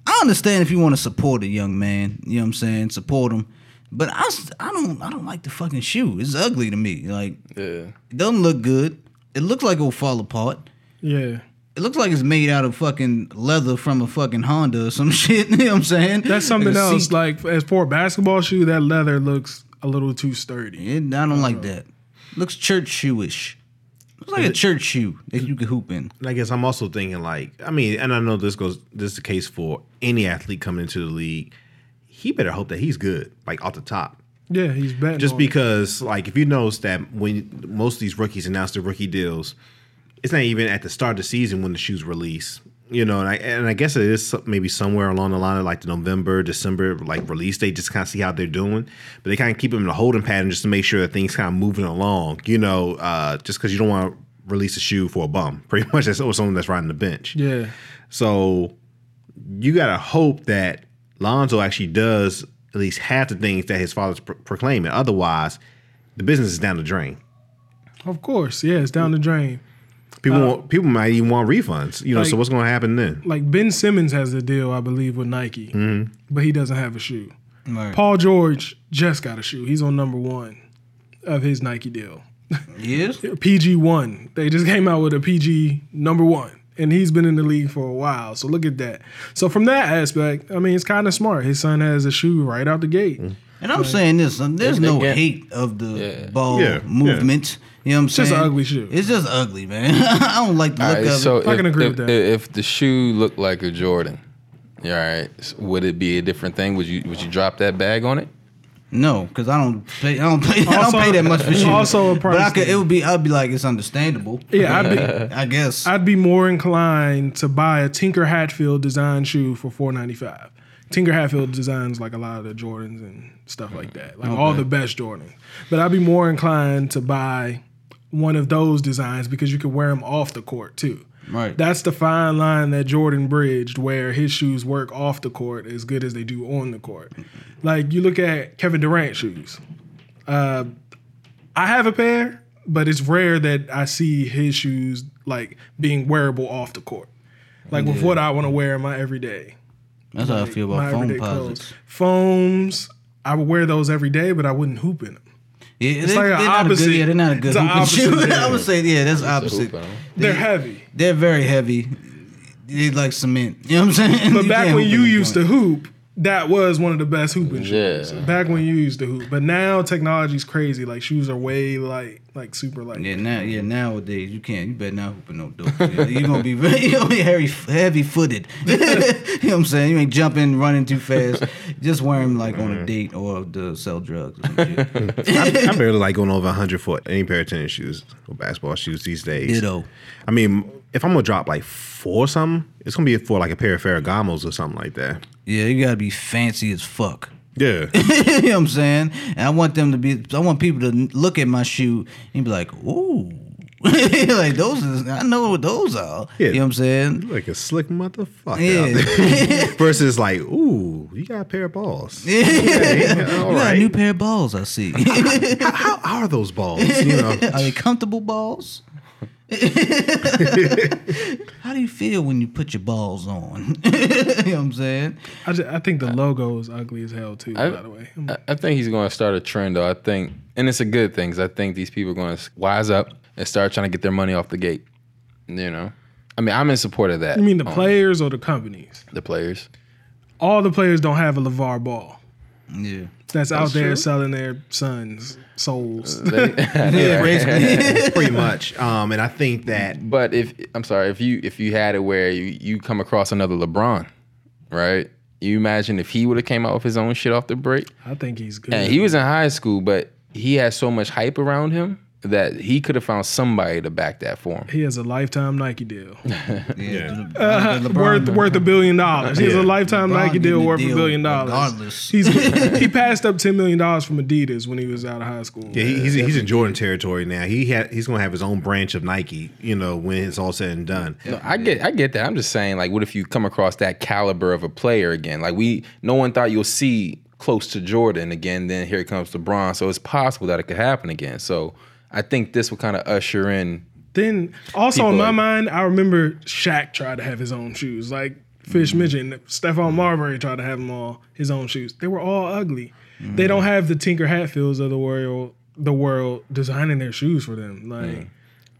I understand if you want to support a young man. You know what I'm saying? Support him. But I, s- I don't I don't like the fucking shoe. It's ugly to me. Like Yeah. it doesn't look good. It looks like it'll fall apart. Yeah, It looks like it's made out of fucking leather from a fucking Honda or some (laughs) shit. You know what I'm saying? that's something Like else. seat- Like as for a basketball shoe, that leather looks a little too sturdy. It, I don't like that. Looks church shoeish. Looks like a church shoe that you can hoop in. And I guess I'm also thinking like, I mean, and I know this goes, this is the case for any athlete coming into the league. He better hope that he's good, like off the top. Yeah, he's betting. Just on it. because, like, if you notice that when most of these rookies announce their rookie deals, it's not even at the start of the season when the shoes release. You know, and I and I guess it is maybe somewhere along the line of like the November, December, like release date, just kind of see how they're doing. But they kind of keep them in a holding pattern just to make sure that things kind of moving along. You know, uh, just because you don't want to release a shoe for a bum, (laughs) pretty much that's or someone that's riding the bench. Yeah, So you gotta hope that Lonzo actually does at least half the things that his father's pro- proclaiming. Otherwise, the business is down the drain. of course. Yeah, it's down the drain. People want, people might even want refunds. You know, so what's going to happen then? Like Ben Simmons has a deal, I believe, with Nike, Mm-hmm. but he doesn't have a shoe. Right. Paul George just got a shoe. He's on number one of his Nike deal. Yes. (laughs) PG one. They just came out with a PG number one. And he's been in the league for a while. So look at that. So from that aspect, I mean, it's kind of smart. His son has a shoe right out the gate. And I'm saying this, um, there's no hate of the Yeah. ball Yeah, movement. You know what I'm saying? It's just an ugly shoe. It's just ugly, man. (laughs) I don't like the All look right, of so it. I if, can agree if, with that. if the shoe looked like a Jordan, all right, would it be a different thing? Would you would you drop that bag on it? No, because I don't pay. I don't (laughs) pay. I don't pay that much for shoes. also a price but I could. thing. It would be. I'd be like, it's understandable. Yeah, I'd be, (laughs) I guess. I'd be more inclined to buy a Tinker Hatfield design shoe for four ninety five. Tinker Hatfield designs like a lot of the Jordans and stuff like mm, that, like all the best Jordans. But I'd be more inclined to buy one of those designs because you could wear them off the court too. Right. That's the fine line that Jordan bridged, where his shoes work off the court as good as they do on the court. Like you look at Kevin Durant shoes. Uh, I have a pair, but it's rare that I see his shoes like being wearable off the court. Like with what I want to wear in my everyday, That's how I feel about Foamposites. clothes. Foams, I would wear those every day, but I wouldn't hoop in them. Yeah, It's they, like an they're not a opposite- good. Yeah, they're not a good it's an hooping opposite shoe. (laughs) I would say, yeah, that's It's opposite. hoop, I They're heavy. They're very heavy. They like cement. You know what I'm saying? (laughs) But You back when you used to joints. hoop, that was one of the best hooping shoes. Yeah. Back when you used to hoop. But now technology's crazy. Like shoes are way light, like super light. Yeah, now, yeah, nowadays you can't. You better not hoop in no dope. Yeah, you gonna be very, (laughs) you gonna be heavy, heavy footed. (laughs) you know what I'm saying? You ain't jumping, running too fast. Just wear them like on a mm-hmm. date or to sell drugs. Or some (laughs) shit. I, I barely like going over 100 for any pair of tennis shoes or basketball shoes these days. Ditto. I mean, if I'm gonna drop like four something, it's gonna be for like a pair of Ferragamos or something like that. Yeah, you gotta be fancy as fuck. Yeah. (laughs) you know what I'm saying? And I want them to be. I want people to look at my shoe and be like, "Ooh." (laughs) like those is I know what those are. Yeah. You know what I'm saying? like a slick motherfucker. Yeah. (laughs) Versus like, ooh, you got a pair of balls. Yeah. all you got a new pair of balls, I see. How, how are those balls? You know, Are they comfortable balls? (laughs) How do you feel when you put your balls on? (laughs) you know what I'm saying? I, ju- I think the logo is ugly as hell too. I, by the way, I, I think he's going to start a trend, though. I think, and it's a good thing. Cause I think these people are going to wise up and start trying to get their money off the gate. You know, I mean, I'm in support of that. you mean the um, players or the companies? the players? All the players don't have a LaVar Ball Yeah. that's, out there true. selling their sons' souls. (laughs) (laughs) They- Yeah, basically. (laughs) pretty much. Um, and I think that But if I'm sorry, if you if you had it where you, you come across another LeBron, right? You imagine if he would have came out with his own shit off the break. I think he's good. And he was in high school, but he had so much hype around him that he could have found somebody to back that for him. he has a lifetime Nike deal. (laughs) Yeah. Uh, LeBron- worth worth a billion dollars. He has Yeah. a lifetime LeBron Nike deal getting a worth a billion dollars. regardless. He's (laughs) he passed up ten million dollars from Adidas when he was out of high school. yeah, he, he's he's in Jordan territory now. He had he's gonna have his own branch of Nike. You know, when it's all said and done. No, I get I get that. I'm just saying, like, what if you come across that caliber of a player again? Like we no one thought you'll see close to Jordan again, then here comes LeBron. So it's possible that it could happen again. So I think this will kind of usher in Then also in my like- mind, I remember Shaq tried to have his own shoes. Like Fish mm-hmm. mentioned, Stephon Marbury tried to have them all his own shoes. They were all ugly. They don't mm-hmm. have the Tinker Hatfields of the world the world designing their shoes for them. Like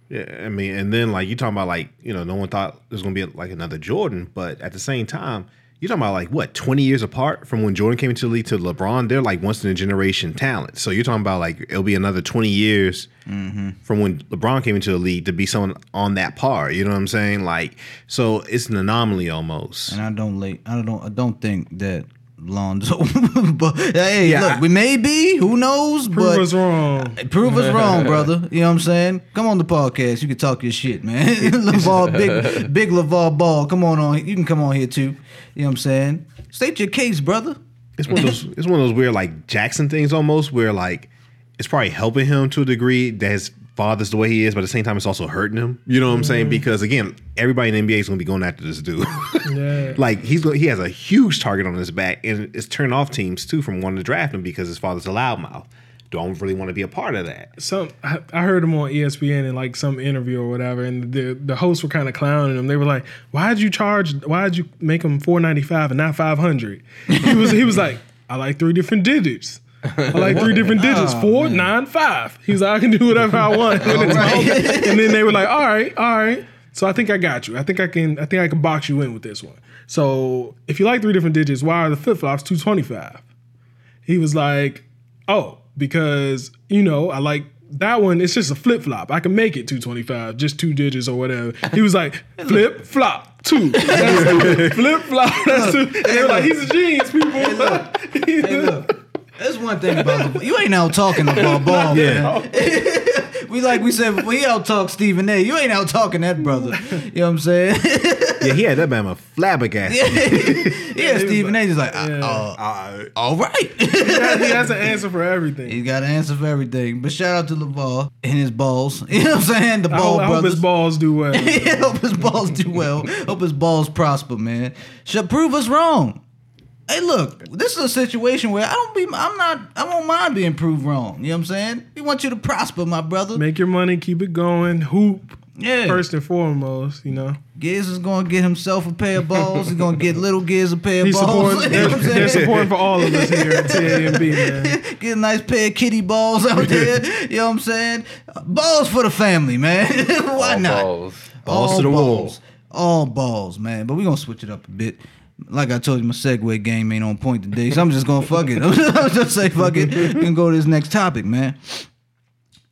Yeah, I mean, and then like you talking about like you know, no one thought there's gonna be like another Jordan, but at the same time, you're talking about like what twenty years apart from when Jordan came into the league to LeBron. They're like once in a generation talent. So you're talking about like it'll be another twenty years mm-hmm. from when LeBron came into the league to be someone on that par. You know what I'm saying? Like, so it's an anomaly almost. And I don't like. I don't. I don't think that Lonzo. (laughs) but hey, Yeah, look, I- we may be. Who knows? prove but us wrong. (laughs) Prove us wrong, (laughs) brother. You know what I'm saying? Come on the podcast. You can talk your shit, man. LaVar, big, big LaVar Ball. Come on on. You can come on here too. You know what I'm saying? State your case, brother. It's one of those. it's one of those weird like Jackson things almost, where like it's probably helping him to a degree that his father's the way he is, but at the same time it's also hurting him. You know what I'm saying? Mm-hmm. Because again, everybody in the NBA is going to be going after this dude. (laughs) Yeah. like he's he has a huge target on his back, and it's turned off teams too from wanting to draft him because his father's a loudmouth. don't really want to be a part of that. some I, heard him on ESPN in like some interview or whatever, and the the hosts were kind of clowning him. They were like, "Why'd you charge? Why'd you make him four ninety five and not five hundred? He was he was like, "I like three different digits." I like three different digits, four, nine, five. He's like, I can do whatever I want. it's right. And then they were like, all right, all right. So I think I got you. I think I can I think I can box you in with this one. So if you like three different digits, why are the flip flops 225? He was like, Oh, because, you know, I like that one, it's just a flip flop. I can make it 225, just two digits or whatever. He was like, flip flop, two. Two. flip flop, that's two. (laughs) And they were like, he's a genius, people. Hey, look. (laughs) There's one thing about the, you ain't out talking about ball, (laughs) man. (laughs) we like we said we out talk Stephen A. You ain't out talking that brother. You know what I'm saying? (laughs) Yeah, he had that man a flabbergasted. yeah, Stephen A. just like, uh, Yeah. uh, Uh, all right. he has an answer for everything. He's got an answer for everything. But shout out to LaVar and his balls. You know what I'm saying? The I ball hope, I hope brothers. his balls do well. Yeah, hope his balls do well. Hope his balls prosper, man. Should prove us wrong. Hey, look, this is a situation where I don't be, I'm not, I won't mind being proved wrong. You know what I'm saying? We want you to prosper, my brother. Make your money, keep it going, hoop Yeah. first and foremost. You know, Giz is gonna get himself a pair of balls. He's gonna get little Giz a pair of he's balls. supporting. (laughs) You know They're, what I'm they're supporting for all of us here at TAMB, man. (laughs) Get a nice pair of kitty balls out there. (laughs) You know what I'm saying? Balls for the family, man. Why All not? balls. Balls to the wall. All balls, man. But we're gonna switch it up a bit. Like I told you, my segue game ain't on point today, so I'm just gonna fuck it. (laughs) I'm just say fuck it. We can go to this next topic, man.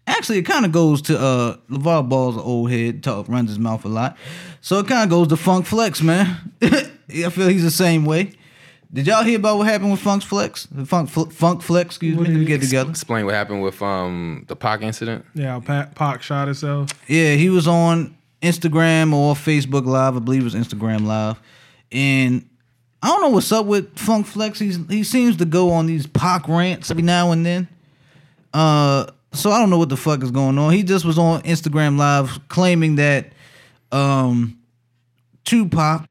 Actually, it kind of goes to uh LaVar Ball's old head, talk, runs his mouth a lot. So it kind of goes to Funk Flex, man. (laughs) I feel he's the same way. Did y'all hear about what happened with Funk Flex? Funk Fl- Funk Flex, excuse me. Let me get together. Explain what happened with um the Pac incident. Yeah, Pac, Pac shot himself. Yeah, he was on Instagram or Facebook Live. I believe it was Instagram Live. And I don't know what's up with Funk Flex. He's he seems to go on these Pac rants every now and then. Uh so I don't know what the fuck is going on. He just was on Instagram Live claiming that um Tupac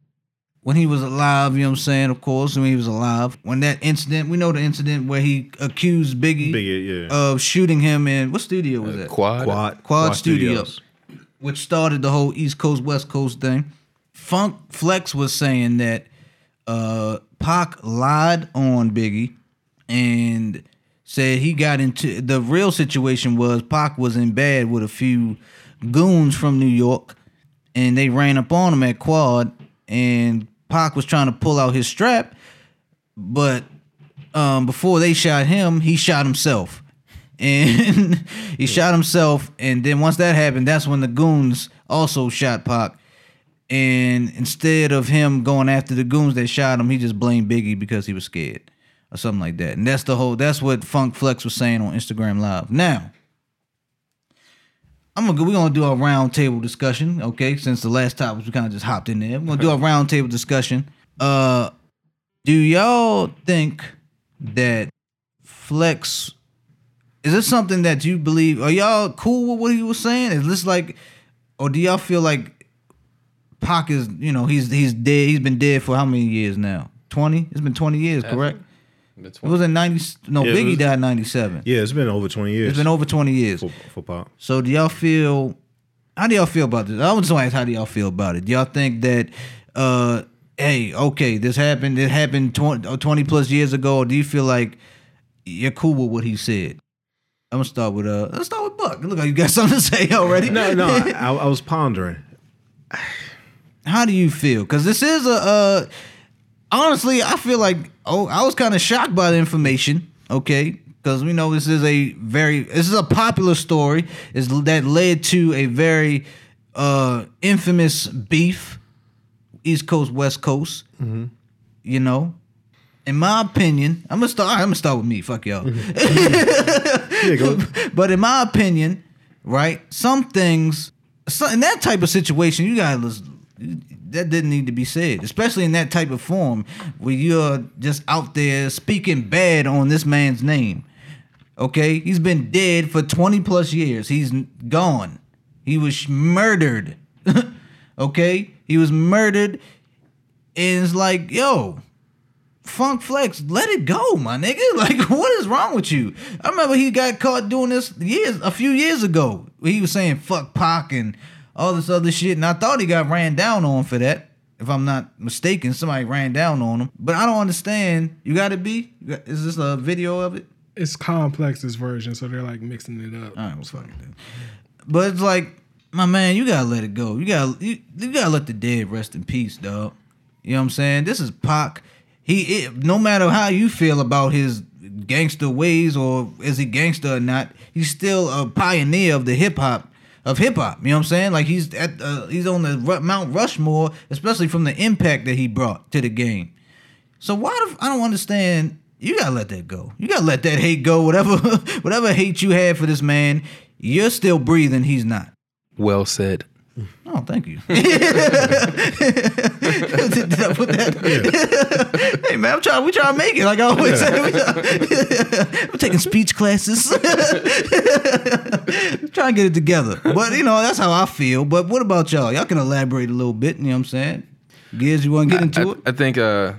when he was alive, you know what I'm saying, of course, when he was alive, when that incident, we know the incident where he accused Biggie, Biggie, yeah. of shooting him in what studio was that? Quad. Quad, Quad Studios. which started the whole East Coast West Coast thing. Funk Flex was saying that uh Pac lied on Biggie and said he got into the real situation was Pac was in bed with a few goons from New York and they ran up on him at Quad and Pac was trying to pull out his strap but um, before they shot him, he shot himself. (laughs) And he shot himself. And then once that happened, that's when the goons also shot Pac. And instead of him going after the goons that shot him, he just blamed Biggie because he was scared or something like that. And that's the whole, that's what Funk Flex was saying on Instagram Live. Now, I'm gonna go, we're gonna do a round table discussion, okay? Since the last topic we kind of just hopped in there. We're gonna do a round table discussion. Uh do y'all think that Flex is this something that you believe? Are y'all cool with what he was saying? Is this like, or do y'all feel like Pac is, you know, he's he's dead. He's been dead for how many years now? Twenty. It's been twenty years, correct? It was in ninety. No, Yeah, Biggie was- died in ninety seven. Yeah, it's been over 20 years It's been over twenty years. for, for Pop. So do y'all feel? How do y'all feel about this? I was just wanna ask how do y'all feel about it? Do y'all think that, uh, hey, okay, this happened. It happened 20, 20 plus years ago. Or do you feel like you're cool with what he said? I'm gonna start with uh. Let's start with Buck. Look like you got (laughs) something to say already. No, no, I, I, I was pondering. How do you feel? Because this is a. Uh, honestly, I feel like oh, I was kind of shocked by the information. Okay, because we know this is a very this is a popular story. Is that led to a very uh infamous beef, East Coast West Coast. You know, in my opinion, I'm gonna start. I'm gonna start with me. Fuck y'all. (laughs) Yeah. But in my opinion, right, some things, so in that type of situation, you gotta listen. That didn't need to be said, especially in that type of form where you're just out there speaking bad on this man's name. Okay, he's been dead for 20 plus years. He's gone. He was murdered. (laughs) okay, he was murdered, and it's like, yo, Funk Flex, let it go, my nigga. (laughs) Like, what is wrong with you? I remember he got caught doing this years, a few years ago. He was saying fuck Pac and all this other shit, and I thought he got ran down on for that. If I'm not mistaken, somebody ran down on him. But I don't understand. You got to be. got- Is this a video of it? It's Complex's version, so they're like mixing it up. All right, well, fuck it then. But it's like, my man, you gotta let it go. You gotta, you, you gotta let the dead rest in peace, dog. You know what I'm saying? This is Pac. He, it, no matter how you feel about his gangster ways or is he gangster or not, he's still a pioneer of the hip hop of hip hop. You know what I'm saying? Like he's at, uh, he's on the Mount Rushmore, especially from the impact that he brought to the game. So why I don't understand. You gotta let that go. You gotta let that hate go. Whatever, (laughs) whatever hate you had for this man, you're still breathing. He's not. Well said. Oh, thank you. (laughs) Did I put that? hey man, I'm trying. We trying to make it. Like I always say, we try- (laughs) I'm taking speech classes. (laughs) trying to get it together. But you know, that's how I feel. But what about y'all? Y'all can elaborate a little bit. You know what I'm saying? Giz, you want to get into I, it? I think uh,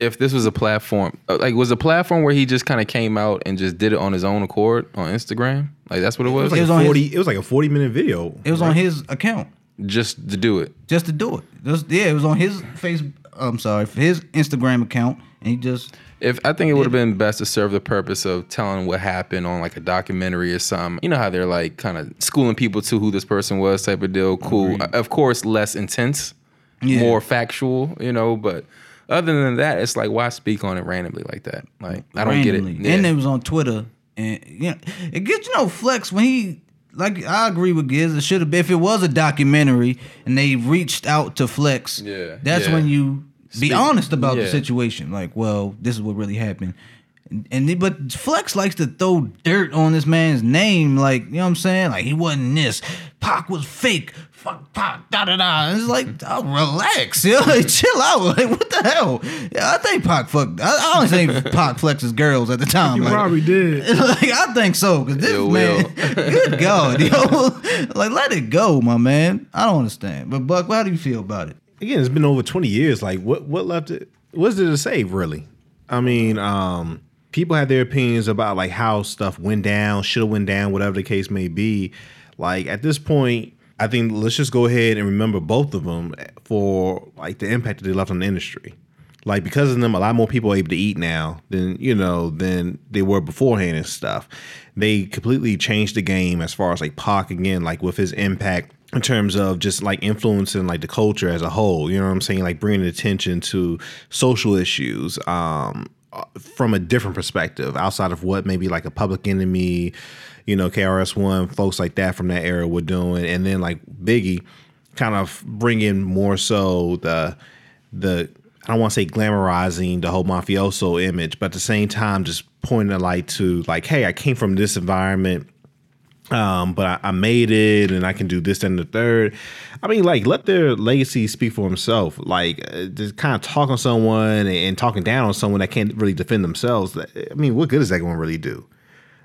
if this was a platform, uh, like was a platform where he just kind of came out and just did it on his own accord on Instagram, like that's what it was, It was like It was a on his- forty. it was like a forty minute video. It was on his account. just to do it. just to do it. Just, yeah, it was on his face. I'm sorry, his Instagram account, and he just If I think it would have been best to serve the purpose of telling what happened on like a documentary or something. You know how they're like kind of schooling people to who this person was, type of deal. Cool. Of course, less intense, Yeah. more factual. You know, but other than that, it's like why speak on it randomly like that? Like I don't randomly. get it. And Yeah. it was on Twitter, and you know, it gets you know Flex when he like I agree with Giz. It should have been if it was a documentary and they reached out to Flex. Yeah, that's yeah. when you be Speak- honest about the situation. Like, well, this is what really happened. And, but Flex likes to throw dirt on this man's name, like you know what I'm saying. Like he wasn't this. Pac was fake. Fuck Pac. Da da da. And it's like, oh, relax, yo, (laughs) like, chill out. (laughs) Like what the hell? Yeah, I think Pac fucked. I, I only think (laughs) Pac flexes girls at the time. You Like, probably did. like I think so, cause this It man, good God, yo, like let it go, my man. I don't understand, but Buck, how do you feel about it? Again, it's been over twenty years. Like, what what left it? What's there to say, really? I mean, um, people have their opinions about like how stuff went down, should have went down, whatever the case may be. Like at this point, I think let's just go ahead and remember both of them for like the impact that they left on the industry. Like because of them, a lot more people are able to eat now than you know than they were beforehand and stuff. They completely changed the game as far as like Pac again, like with his impact in terms of just like influencing like the culture as a whole. You know what I'm saying? Like bringing attention to social issues um, from a different perspective outside of what maybe like a Public Enemy, you know, KRS One, folks like that from that era were doing, and then like Biggie, kind of bringing more so the the I don't want to say glamorizing the whole mafioso image, but at the same time, just pointing a light to like, hey, I came from this environment, um, but I, I made it, and I can do this and the third. I mean, like, let their legacy speak for himself. Like, uh, just kind of talking on someone and, and talking down on someone that can't really defend themselves. I mean, what good is that going to really do?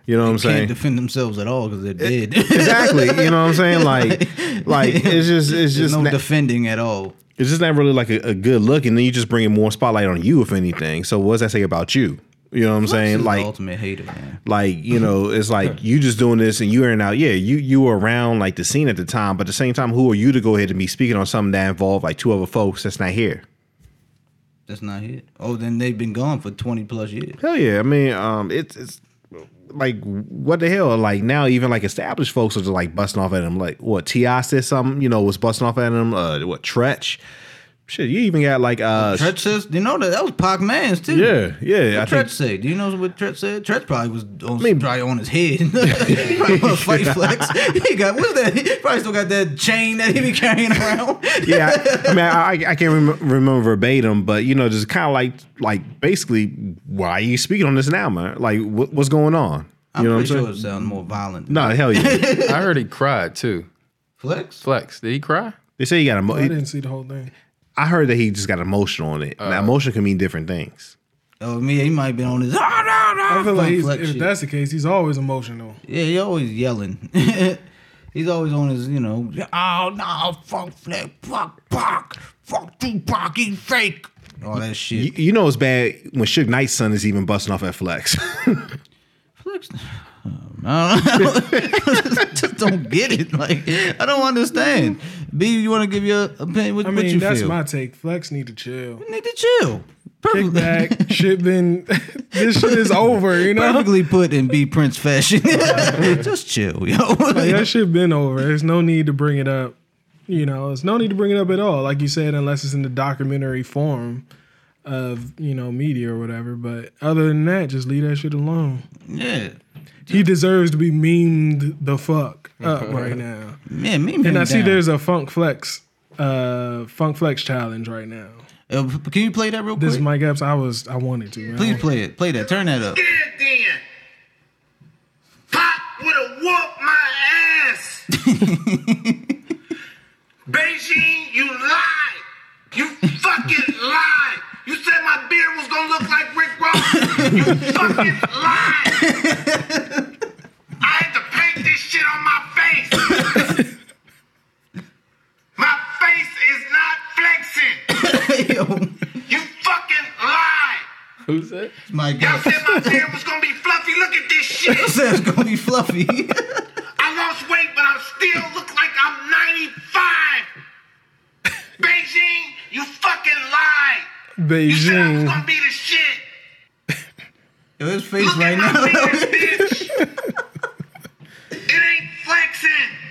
You know what I'm Can't saying? defend themselves at all because they're dead. (laughs) exactly. You know what I'm saying? (laughs) Like, like it's just, it's There's just no not- defending at all. it's just not really like a, a good look, and then you just bringing more spotlight on you, if anything. So what does that say about you? You know what I'm saying? Like, ultimate hater, man. like you know, (laughs) it's like you just doing this and you airing out. Yeah, you you were around like the scene at the time, but at the same time, who are you to go ahead and be speaking on something that involved like two other folks that's not here? That's not here. Oh, then they've been gone for twenty plus years. Hell yeah! I mean, um, it's it's like what the hell? Like now, even like established folks are just like busting off at him. Like what T.I. said something, you know, was busting off at him. Uh, what Treach? Shit, you even got like uh, Treach says, you know that that was Pac Man's too. yeah, yeah. I What Treach think say? Do you know what Treach said? Treach probably was on, mean- probably on his head. (laughs) he probably want to fight (laughs) flex. He got what's that? He probably still got that chain that he be carrying around. (laughs) yeah, I, I mean, I, I can't rem- remember verbatim, but you know, just kind of like, like basically, why are you speaking on this now, man? Like, what, what's going on? You I'm know what I'm pretty sure saying? it sounds more violent. than No, hell yeah. I heard he cried too. Flex. Flex, did he cry? they say he got a I emo- didn't see the whole thing. I heard that he just got emotional on it. now, emotion can mean different things. Oh, me, he might be on his. Ah, nah, nah, I feel like he's, if that's the case, he's always emotional. Yeah, he always yelling. (laughs) He's always on his, you know, oh no, fuck Flex, fuck Pac, fuck Tupac, he's fake. all that You, shit. you know it's bad when Suge Knight's son is even busting off at Flex. Flex. (laughs) I don't, (laughs) just don't get it. Like I don't understand. B, you want to give your opinion? What, I what mean, you that's feel? my take. Flex need to chill. You need to chill. Kick back. shit been (laughs) this shit is over, you know? perfectly put in B Prince fashion. (laughs) just chill, yo. Like that shit been over. There's no need to bring it up. You know, there's no need to bring it up at all. Like you said, unless it's in the documentary form of, you know, media or whatever. But other than that, just leave that shit alone. yeah, He deserves to be memed the fuck up right now. man, me. And I see there's a Funk Flex, uh, Funk Flex challenge right now. Uh, can you play that real quick? This quick? is Mike Epps. I was, I wanted to. Man. Please play it. Play that. Turn that up. Get it then. Pop would have whooped my ass. (laughs) Beijing, you lied. You fucking lied. You said my beard was gonna look like Rick Ross. You fucking lied. (laughs) I had to this shit on my face. (coughs) my face is not flexing. You fucking lied. Who's that? It's my guy. Y'all said my beard was gonna be fluffy. Look at this (laughs) shit. said it's gonna be fluffy. I lost weight, but I still look like I'm 95. Beijing, you fucking lied. Beijing. You said I was gonna be the shit. yo, his face Look right at my now. (laughs)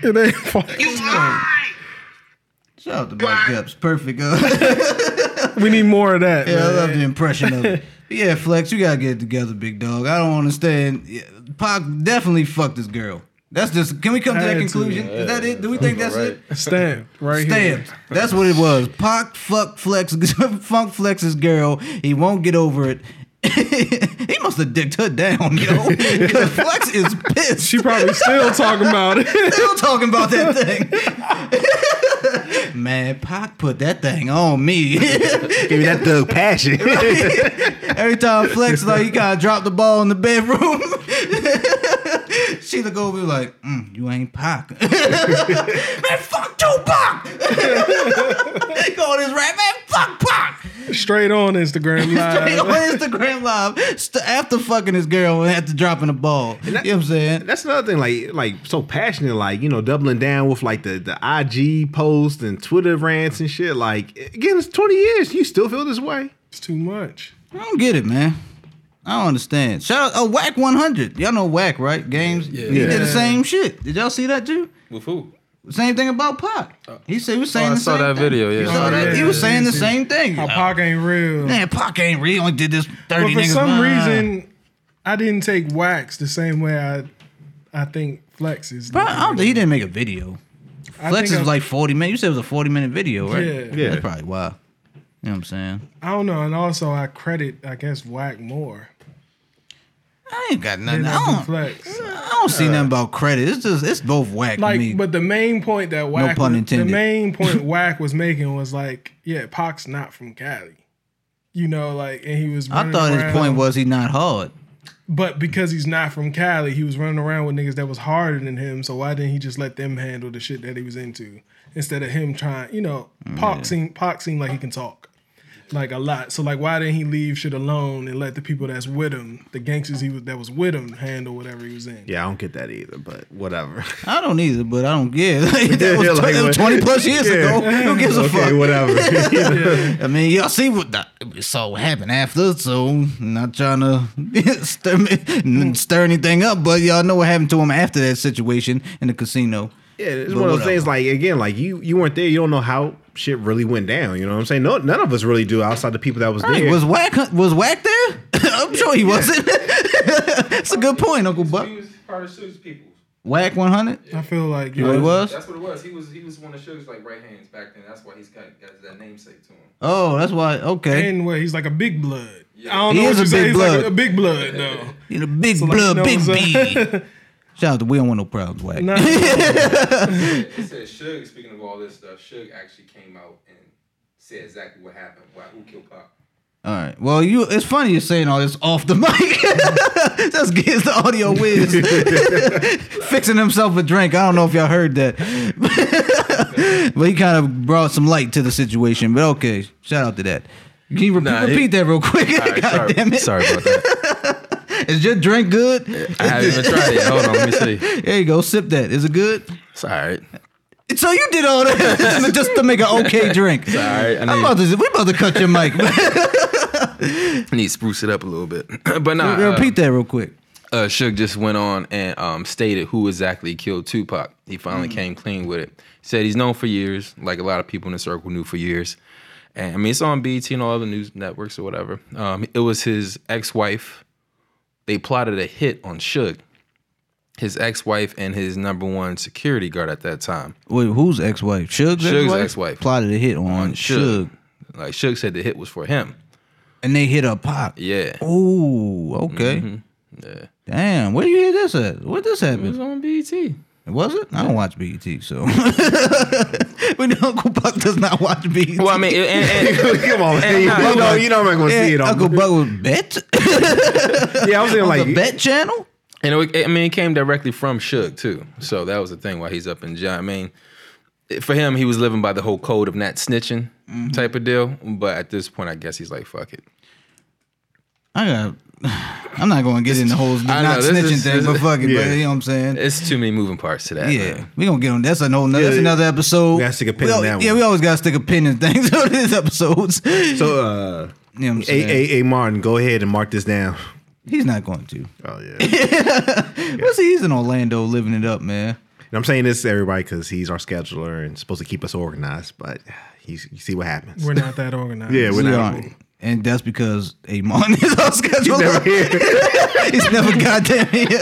It ain't fucking- You lied. Shout out to Mike Epps. Perfect. Uh, (laughs) We need more of that. yeah, I love the impression of it. Yeah, Flex, you gotta get it together, big dog. I don't understand. Yeah, Pac definitely fucked this girl. That's just. Can we come to that Had to. conclusion? Is that it? Do we think that's it? Stamp right here. Stamped. That's what it was. Pac fuck flex (laughs) funk flex's girl. He won't get over it. (laughs) he must have dicked her down, yo. (laughs) Because Flex is pissed. She probably still talking about it. (laughs) still talking about that thing. Man, Pac put that thing on me. Give me that thug passion. Every time Flex like he gotta drop the ball in the bedroom. she look over like, mm, you ain't Pac. man, fuck Tupac. Call this rap, man, fuck Pac. Straight on Instagram (laughs) Straight on. Instagram live st- after fucking his girl and after dropping the ball. you know what I'm saying? That's another thing, like like so passionate, like you know, doubling down with like the the IG posts and Twitter rants and shit. Like again, it's twenty years. You still feel this way? It's too much. I don't get it, man. I don't understand. Shout out, oh, Wack 100. Y'all know Wack, right? Games. Yeah. He did the same shit. Did y'all see that too? With who? Same thing about Pac. He said he was saying Oh, I the saw same that thing. video, yeah. He, saw Oh, that- yeah, he was yeah, saying the same thing. How Pac ain't real. Man, Pac ain't real. Only did this thirty. But thirty for niggas. some Nah. reason, I didn't take wax the same way I I think Flex is. Bro, I don't think he didn't make a video. I Flex is I- like forty minutes. You said it was a forty minute video, right? Yeah. Yeah. That's probably why. You know what I'm saying? I don't know, and also I credit I guess Wack more I ain't got nothing. I I do don't, Flex. I don't see nothing about credit. It's just it's both whack to Like, me. but the main point that Wack, no pun was- intended. the main point (laughs) Wack was making was like, yeah, Pac's not from Cali. You know, like, and he was. I thought his point was he not hard. but because he's not from Cali, he was running around with niggas that was harder than him. So why didn't he just let them handle the shit that he was into instead of him trying? You know, Pac seemed Pac seemed like he can talk. Like a lot, so like, why didn't he leave shit alone and let the people that's with him, the gangsters he was that was with him, handle whatever he was in? Yeah, I don't get that either. But whatever. (laughs) I don't either, but I don't get (laughs) it. (laughs) that was, Yeah, like, that was 20 plus years Yeah. ago. Who gives a fuck? whatever. I mean, y'all see what the, we saw what happened after, so I'm not trying to stir, me- stir anything up, but y'all know what happened to him after that situation in the casino. Yeah, it's But one of those whatever. things. Like again, like you you weren't there. You don't know how shit really went down. You know what I'm saying? No, none of us really do outside the people that was Hey, there. was Wack was Wack there? (laughs) I'm sure he wasn't. (laughs) That's a good point, Uncle Buck. was part of Suge's people. Wack 100. I feel like Oh, he was. That's what it was. He was he was one of Suge's like right hands back then. That's why he's got, got that namesake to him. Oh, that's why. Okay, And what he's like a big blood. I don't He know is what a you say. big He's like blood. a big blood though. you the big So, like, blood, you know big what B. (laughs) Shout out to we don't want no problems, Wack. Nah, (laughs) It said Suge. Speaking of all this stuff, Suge actually came out and said exactly what happened. Why who killed Pac? All right. Well, you. It's funny you're saying all this off the (laughs) mic. (laughs) Just gets the audio whiz. Fixing himself a drink. I don't know if y'all heard that, but he kind of brought some light to the situation. But okay, shout out to that. Can you repeat, Nah, he- repeat that real quick? Right, God sorry, damn it. sorry about that. (laughs) Is your drink good? I haven't even tried it. Hold on, let me see. There you go. Sip that. Is it good? It's all right. So you did all that (laughs) just to make an okay drink. All right. I I'm need, about to. We about to cut your mic. (laughs) I need to spruce it up a little bit. (clears throat) but nah, uh, repeat that real quick. uh, Suge just went on and um, stated who exactly killed Tupac. He finally came clean with it. Said he's known for years, like a lot of people in the circle knew for years. And I mean, it's on BET and all the news networks or whatever. Um, it was his ex-wife. They plotted a hit on Suge, his ex-wife and his number one security guard at that time. Wait, who's ex-wife? Suge's, Suge's ex-wife? ex-wife. plotted a hit on, On Suge. Suge. Like Suge said the hit was for him. and they hit a pop. Yeah. Oh, okay. Mm-hmm. Yeah. Damn, where you hear this at? What this happened? It was on BET. Was it? I don't watch BET, so (laughs) we know Uncle Buck does not watch BET. Well, I mean, and, and, (laughs) Come on, man. And You, nah, know, nah. you know I'm not going to see it Yeah, on. Uncle Buck was bet (laughs) yeah, I was saying on like the bet channel. And it, I mean, it came directly from Suge too. So that was the thing why he's up in jail. I mean, for him, he was living by the whole code of not snitching mm-hmm. type of deal. But at this point, I guess he's like, fuck it. I got. I'm not going to get in the whole I not know, snitching is- thing, this but is- fuck it. yeah. But you know what I'm saying? It's too many moving parts to that. Yeah, man. we gonna get on. That's a no. That's Yeah, another episode. we gotta stick a pin We in al- that Yeah, one. we always gotta stick a pin in things (laughs) on these episodes. so. uh know what I'm A, saying? A, A Martin, go ahead and mark this down. He's not going to. Oh yeah. (laughs) What's he? He's in Orlando, living it up, man. And I'm saying this to everybody because he's our scheduler and supposed to keep us organized, but he's, you see what happens. We're not that organized. Yeah, we're not. And that's because Amon is on schedule. Never here. (laughs) He's never goddamn here.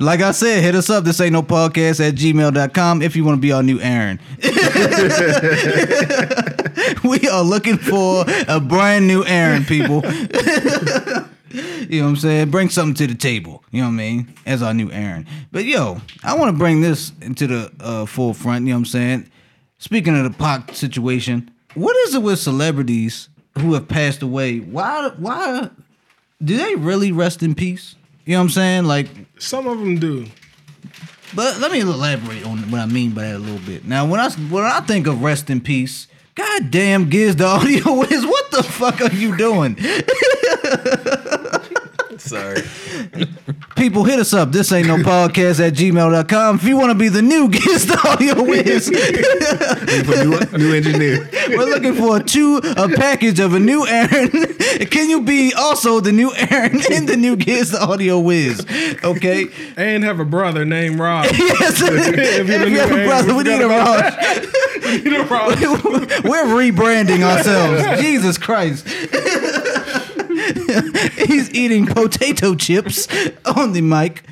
like I said, hit us up. This ain't no podcast at gmail.com if you want to be our new Aaron. (laughs) we are looking for a brand new Aaron, people. (laughs) You know what I'm saying? Bring something to the table. You know what I mean? As our new Aaron. But yo, I want to bring this into the uh, forefront. You know what I'm saying? Speaking of the Pac situation, what is it with celebrities who have passed away? Why? Why do they really rest in peace? You know what I'm saying? Like, Some of them do. but let me elaborate on what I mean by that a little bit. Now, when I when I think of rest in peace, goddamn, Giz the (laughs) audio is what the fuck are you doing? (laughs) Sorry. People hit us up. This ain't no podcast at gmail.com. If you want to be the new (laughs) Giz the audio whiz, new, new engineer. we're looking for a two a package of a new Aaron. (laughs) Can you be also the new Aaron (laughs) in the new Giz the audio whiz? Okay. And have a brother named Rob. Yes. if you're the you new have a brother, we we need a forgot Raj. You know, Rob. We're rebranding ourselves. Jesus Christ. (laughs) He's eating potato chips on the mic.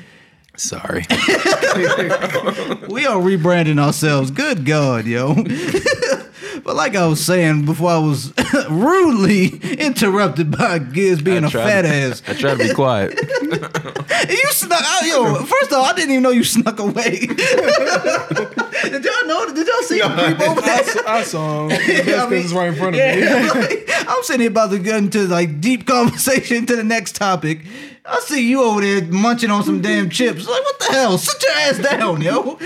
Sorry. (laughs) We are rebranding ourselves. Good God, yo. (laughs) but like I was saying before I was (laughs) rudely interrupted by Giz being I a tried fat to- ass. I tried to be quiet. (laughs) You snuck out, yo. First off, I didn't even know you snuck away. (laughs) did y'all know? Did y'all see him creep over I, there? s- I saw him. That's I because mean, it's right in front of me. like, I'm sitting here about to get into like deep conversation to the next topic. I see you over there munching on some damn chips. Like, what the hell? Sit your ass down, yo.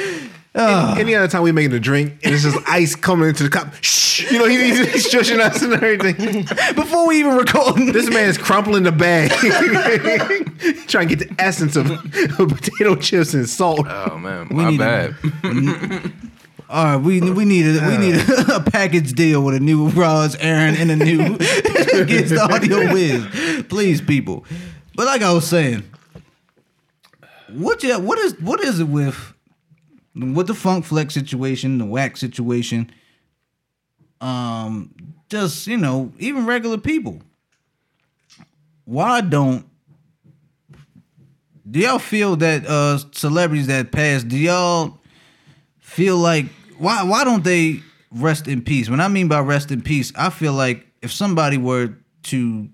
Ah. Any other time we making a drink and it's just ice coming into the cup, shh, you know, he, he's, he's shushing us and everything. (laughs) Before we even record, This man is crumpling the bag, (laughs) trying to get the essence of, of potato chips and salt. Oh man, We my need bad. (laughs) all right, we we need a, we need a, oh. a package deal with a new Roz Aaron and a new Giz the audio whiz, please, people. But like I was saying, what yeah, what is what is it with with the Funk Flex situation, the Wack situation? Um, just you know, even regular people. Why don't do y'all feel that uh celebrities that passed? Do y'all feel like why why don't they rest in peace? When I mean by rest in peace, I feel like if somebody were to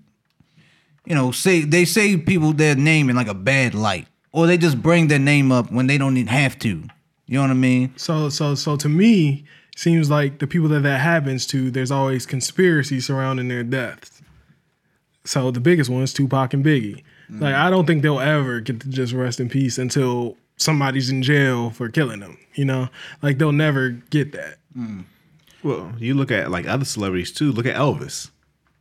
you know, say they say people their name in like a bad light, or they just bring their name up when they don't even have to. You know what I mean? So so so to me, seems like the people that that happens to, there's always conspiracy surrounding their deaths. So the biggest one is Tupac and Biggie. Like I don't think they'll ever get to just rest in peace until somebody's in jail for killing them. You know, like they'll never get that. Mm. Well, you look at like other celebrities too. Look at Elvis.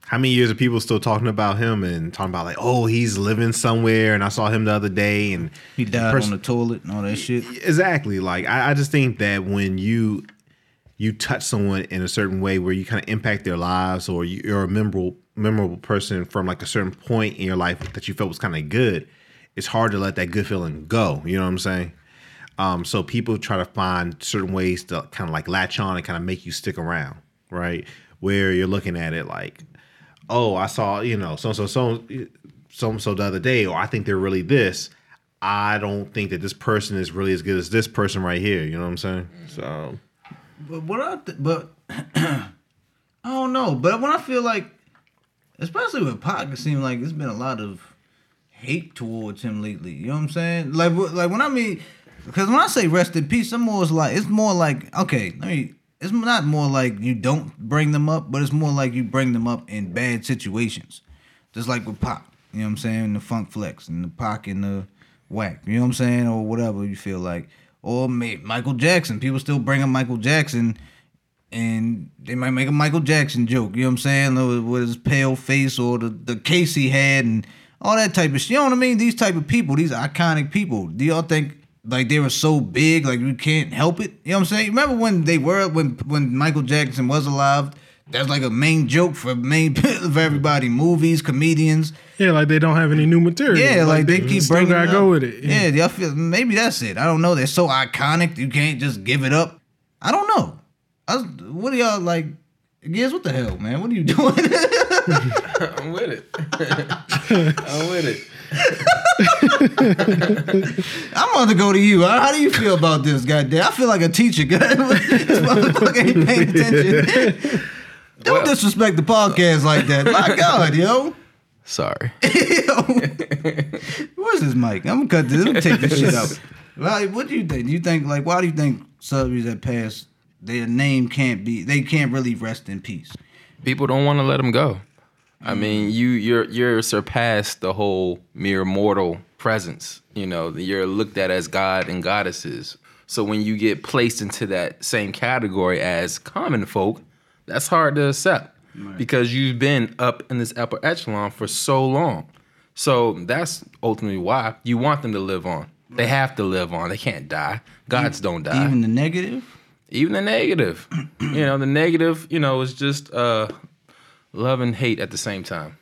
How many years are people still talking about him and talking about like, oh, he's living somewhere, and I saw him the other day, and He died pers- on the toilet and all that shit. exactly. Like I, I just think that when you you touch someone in a certain way where you kind of impact their lives, or you- you're a memorable memorable person from like a certain point in your life that you felt was kind of good, it's hard to let that good feeling go. You know what I'm saying? Um, so people try to find certain ways to kind of like latch on and kind of make you stick around, right? Where you're looking at it like, oh, I saw, you know, so so so so so the other day, or I think they're really this. I don't think that this person is really as good as this person right here. You know what I'm saying? So But what I th- but (clears throat) I don't know. But when I feel like, especially with Pac, it seems like there's been a lot of hate towards him lately. You know what I'm saying? Like like when I mean, because when I say rest in peace, I'm more like it's more like okay, let me. It's not more like you don't bring them up, but it's more like you bring them up in bad situations, just like with Pop, You know what I'm saying? The Funk Flex and the Pac and the Wack. You know what I'm saying? Or whatever you feel like. Or Michael Jackson. People still bring up Michael Jackson and they might make a Michael Jackson joke, you know what I'm saying? With his pale face or the, the case he had and all that type of shit. You know what I mean? These type of people, these iconic people. Do y'all think like they were so big, like you can't help it? You know what I'm saying? Remember when they were when when Michael Jackson was alive? That's like a main joke for main (laughs) for everybody, movies, comedians. Yeah, like they don't have any new material. Yeah, like, they keep still bringing gotta it go with it. Yeah, y'all feel maybe that's it. I don't know. They're so iconic, you can't just give it up. I don't know. I was, what are y'all like? Giz, what the hell, man? What are you (laughs) doing? (laughs) I'm with it. I'm with it. I'm about to go to you. How do you feel about this, goddamn? I feel like a teacher. (laughs) this motherfucker ain't paying (laughs) attention. Don't Well- disrespect the podcast like that. My (laughs) God, yo. Sorry. Where's this mic? I'm gonna cut this. Let me take this shit out. Like, what do you think? Do you think like why do you think celebrities that pass their name can't be they can't really rest in peace? People don't want to let them go. I mean, you you're you're surpassed the whole mere mortal presence. You know, you're looked at as god and goddesses. So when you get placed into that same category as common folk, that's hard to accept because you've been up in this upper echelon for so long. So that's ultimately why you want them to live on. They have to live on. They can't die. Gods don't die Even the negative? even the negative. (clears throat) you know, the negative, you know, is just uh love and hate at the same time.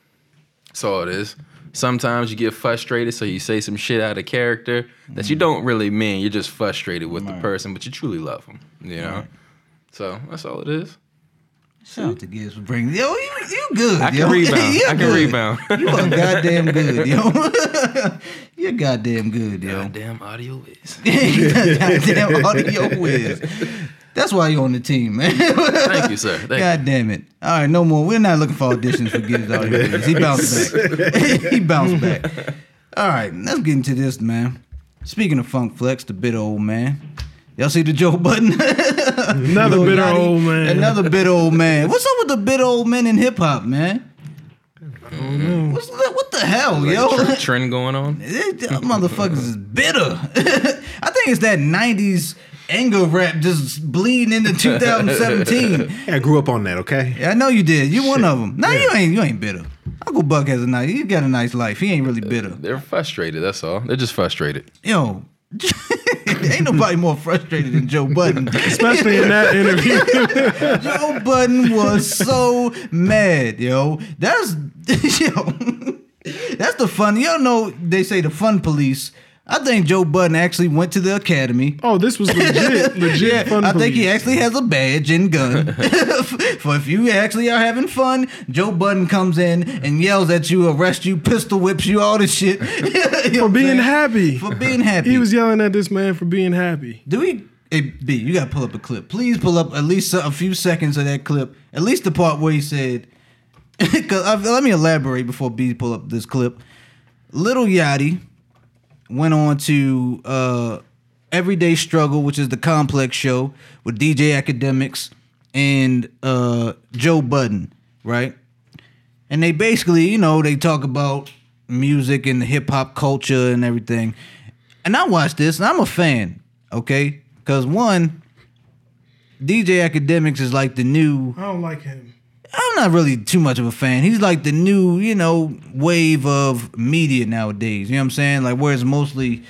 That's all it is. Sometimes you get frustrated, so you say some shit out of character that you mm. don't really mean. You're just frustrated with the person, but you truly love them. You know, so that's all it is. Shout out to for bringing yo, you, you good. I can yo. (laughs) rebound. You I can good. rebound. (laughs) You are goddamn good, yo. (laughs) You're goddamn good, yo. Goddamn audio is. goddamn audio whiz. That's why you're on the team, man. Thank you, sir. Thank you. (laughs) God damn it. All right, no more. We're not looking for auditions for Giz Audio here. He bounced back. (laughs) he bounced back. All right, let's get into this, man. Speaking of Funk Flex, the bitter old man. Y'all see the Joe Budden? (laughs) Another Lil bitter Yachty, old man. Another bitter old man. What's up with the bitter old men in hip hop, man? Mm-hmm. What's that? What the hell, yo? Tr- trend going on. Motherfuckers is bitter. I think it's that '90s anger rap just bleeding into (laughs) 2017. yeah, I grew up on that. Okay. Yeah, I know you did. you're one of them. No, you ain't. You ain't bitter. Uncle Buck has a nice. He got a nice life. He ain't really bitter. They're frustrated. That's all. They're just frustrated. Yo, (laughs) ain't nobody more frustrated than Joe Budden. Especially in that interview. (laughs) Joe Budden was so mad, yo. That's yo. That's the fun. You don't know they say the fun police. I think Joe Budden actually went to the academy. oh, this was legit. (laughs) Legit Yeah, fun I think he actually has a badge and gun. (laughs) For if you actually are having fun, Joe Budden comes in and yells at you, arrest you, pistol whips you, all this shit. (laughs) for being happy. For being happy. He was yelling at this man for being happy. Do we? Hey, B, you gotta pull up a clip. Please pull up at least a few seconds of that clip. At least the part where he said. Cause uh, let me elaborate before B pull up this clip. Little Yachty went on to uh, Everyday Struggle, which is the complex show with DJ Akademiks and uh, Joe Budden, right? And they basically, you know, they talk about music and the hip hop culture and everything. And I watched this and I'm a fan, okay? Because one, DJ Akademiks is like the new. I don't like him. I'm not really too much of a fan. He's like the new, you know, wave of media nowadays. You know what I'm saying? Like where it's mostly,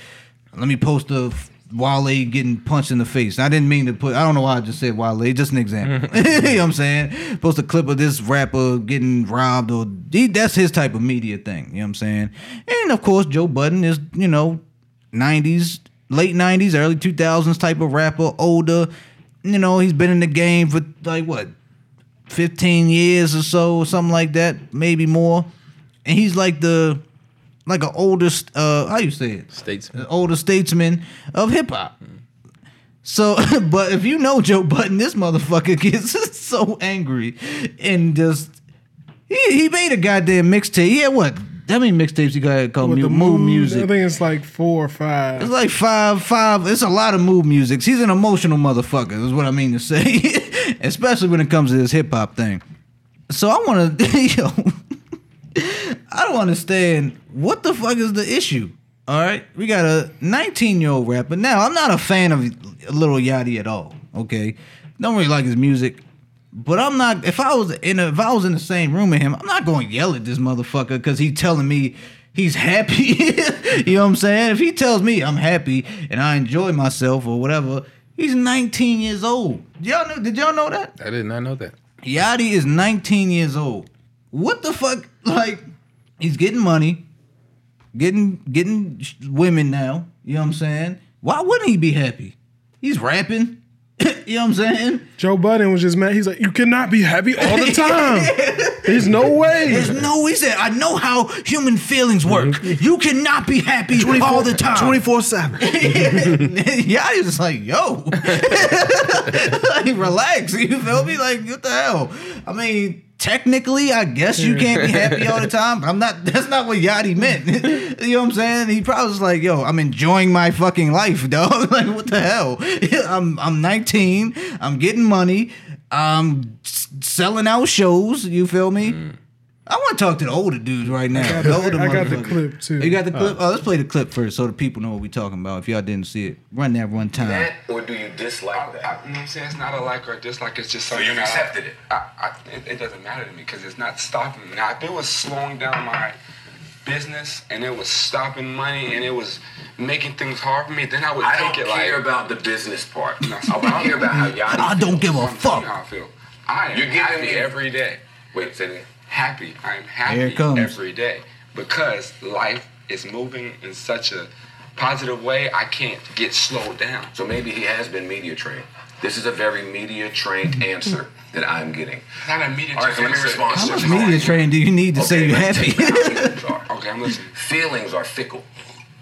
let me post a Wale getting punched in the face. I didn't mean to put. I don't know why I just said Wale. Just an example. (laughs) (laughs) you know what I'm saying? Post a clip of this rapper getting robbed or he, that's his type of media thing. You know what I'm saying? And of course, Joe Budden is you know, 90s, late 90s, early 2000s type of rapper, older. You know, he's been in the game for like what 15 years or so, or something like that, maybe more. And he's like the like an oldest uh how you say it? Statesman. An older statesman of hip hop. So, (laughs) but if you know Joe Budden, this motherfucker (laughs) gets so angry and just he he made a goddamn mixtape. Yeah, what? How many mixtapes you got called With mu- mood mood, music? I think it's like four or five. It's like five, five. It's a lot of mood music. He's an emotional motherfucker. Is what I mean to say, (laughs) especially when it comes to this hip hop thing. So I want to, (laughs) yo, I don't understand what the fuck is the issue. All right, we got a 19 year old rapper. Now I'm not a fan of Lil Yachty at all. Okay, don't really like his music. But I'm not. If I was in a, if I was in the same room with him, I'm not going to yell at this motherfucker because he's telling me he's happy. (laughs) you know what I'm saying? If he tells me I'm happy and I enjoy myself or whatever, he's 19 years old. Y'all know? Did y'all know that? I did not know that. Yachty is 19 years old. What the fuck? (laughs) Like, he's getting money, getting getting women now. You know what I'm saying? Why wouldn't he be happy? He's rapping. (laughs) you know what I'm saying? Joe Budden was just mad. He's like, you cannot be happy all the (laughs) time. There's no way. There's no, he said, I know how human feelings work. Mm-hmm. You cannot be happy all the time. 24 7. (laughs) yeah, I was just like, yo, (laughs) like, relax. (laughs) You feel me? Like, what the hell? I mean, technically, I guess you can't be happy all the time, but I'm not. That's not what Yachty meant. you know what I'm saying? He probably was like, yo, I'm enjoying my fucking life, dog. like, what the hell? I'm I'm 19. I'm getting money. I'm s- selling out shows. You feel me? Mm. I want to talk to the older dudes right now. got the the- older I got the motherfuckers. clip, too. You got the clip? Uh. Oh, let's play the clip first so the people know what we're talking about. If y'all didn't see it, run that one time. that, or do you dislike I, that? I, you know what I'm saying? It's not a like or a dislike. It's just So something you've that accepted I, it? I, I, it, it doesn't matter to me because it's not stopping me. Now, if it was slowing down my business and it was stopping money and it was making things hard for me, then I would I take don't care about the business part. No, I don't hear about how Yachty I don't give a I'm fuck. how I feel. I am You're giving happy me- every day. Wait, say that. again. Happy. I am Here happy it comes. every day because life is moving in such a positive way. I can't get slowed down. So maybe he has been media trained. This is a very media trained answer that I'm getting. Not a media All right, so let me respond How much media training do you need to say you're happy? take it how feelings (laughs) are. Okay, I'm listening. Feelings are fickle.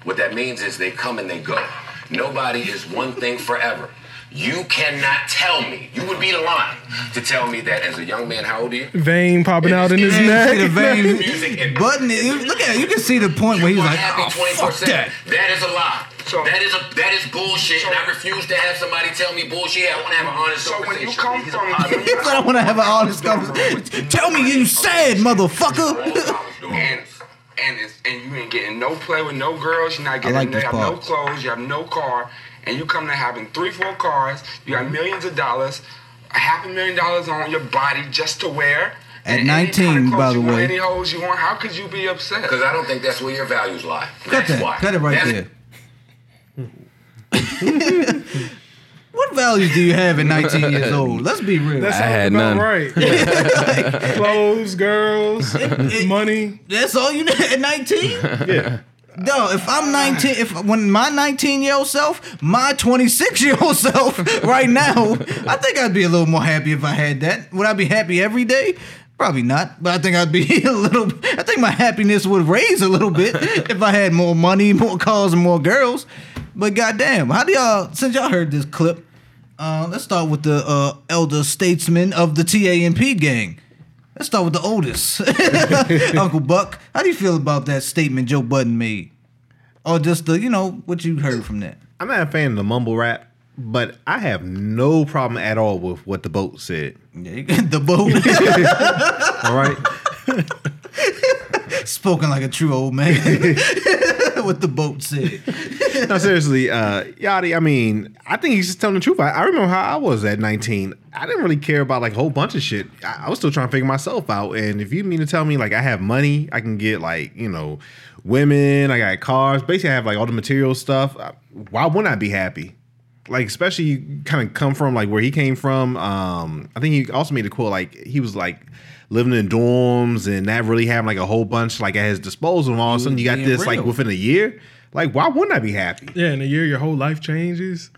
What that means is they come and they go. Nobody is one thing forever. You cannot tell me, you would be the line to tell me that as a young man, how old are you? Vein popping out in his Yeah, neck. see the vein Music and (laughs) button. it- Look at it. You can see the point where he's You are like, happy oh, fuck that. That is a lie. So- that is a that is bullshit, and I refuse to have somebody tell me bullshit. I want to have an honest So when conversation. you come from (laughs) He said, I want to have an honest conversation. Tell me you sad, motherfucker. and and it's, and you ain't getting no play with no girls. You're not getting like you have no clothes. You have no car, and you come to having three, four cars. You got mm-hmm. millions of dollars, a half a million dollars on your body just to wear. At and 19, of by the you want, way. any hoes you want. How could you be upset? Because I don't think that's where your values lie. Cut That's that. why. Cut it right That's- there. (laughs) what values do you have at 19 years (laughs) old? Let's be real. That That's, sounds had about none. right. (laughs) Clothes, girls, money. That's all you need at 19? Yeah. No, if I'm 19, if when my 19 year old self, my 26 year old (laughs) self right now, I think I'd be a little more happy if I had that. Would I be happy every day? Probably not, but I think I'd be (laughs) a little. I think my happiness would raise a little bit (laughs) if I had more money, more cars, and more girls. But goddamn, how do y'all? Since y'all heard this clip, uh, let's start with the uh, elder statesman of the TAMP gang. Let's start with the oldest, (laughs) Uncle Buck. How do you feel about that statement Joe Budden made, or just the you know what you heard from that? I'm not a fan of the mumble rap, but I have no problem at all with what the boat said. Yeah, (laughs) the boat (laughs) All right. (laughs) spoken like a true old man. (laughs) what the boat said. no, seriously, uh, Yachty. I mean, I think he's just telling the truth. I, I remember how I was at 19. I didn't really care about like a whole bunch of shit. I, I was still trying to figure myself out. And if you mean to tell me like I have money, I can get like you know, women, I got cars. Basically, I have like all the material stuff. uh, Why wouldn't I be happy? Like especially you kind of come from like where he came from. Um, I think he also made a quote like he was like living in dorms and not really having like a whole bunch like at his disposal. And all of a sudden you got this like within a year. Like why wouldn't I be happy? Yeah, in a year, your whole life changes.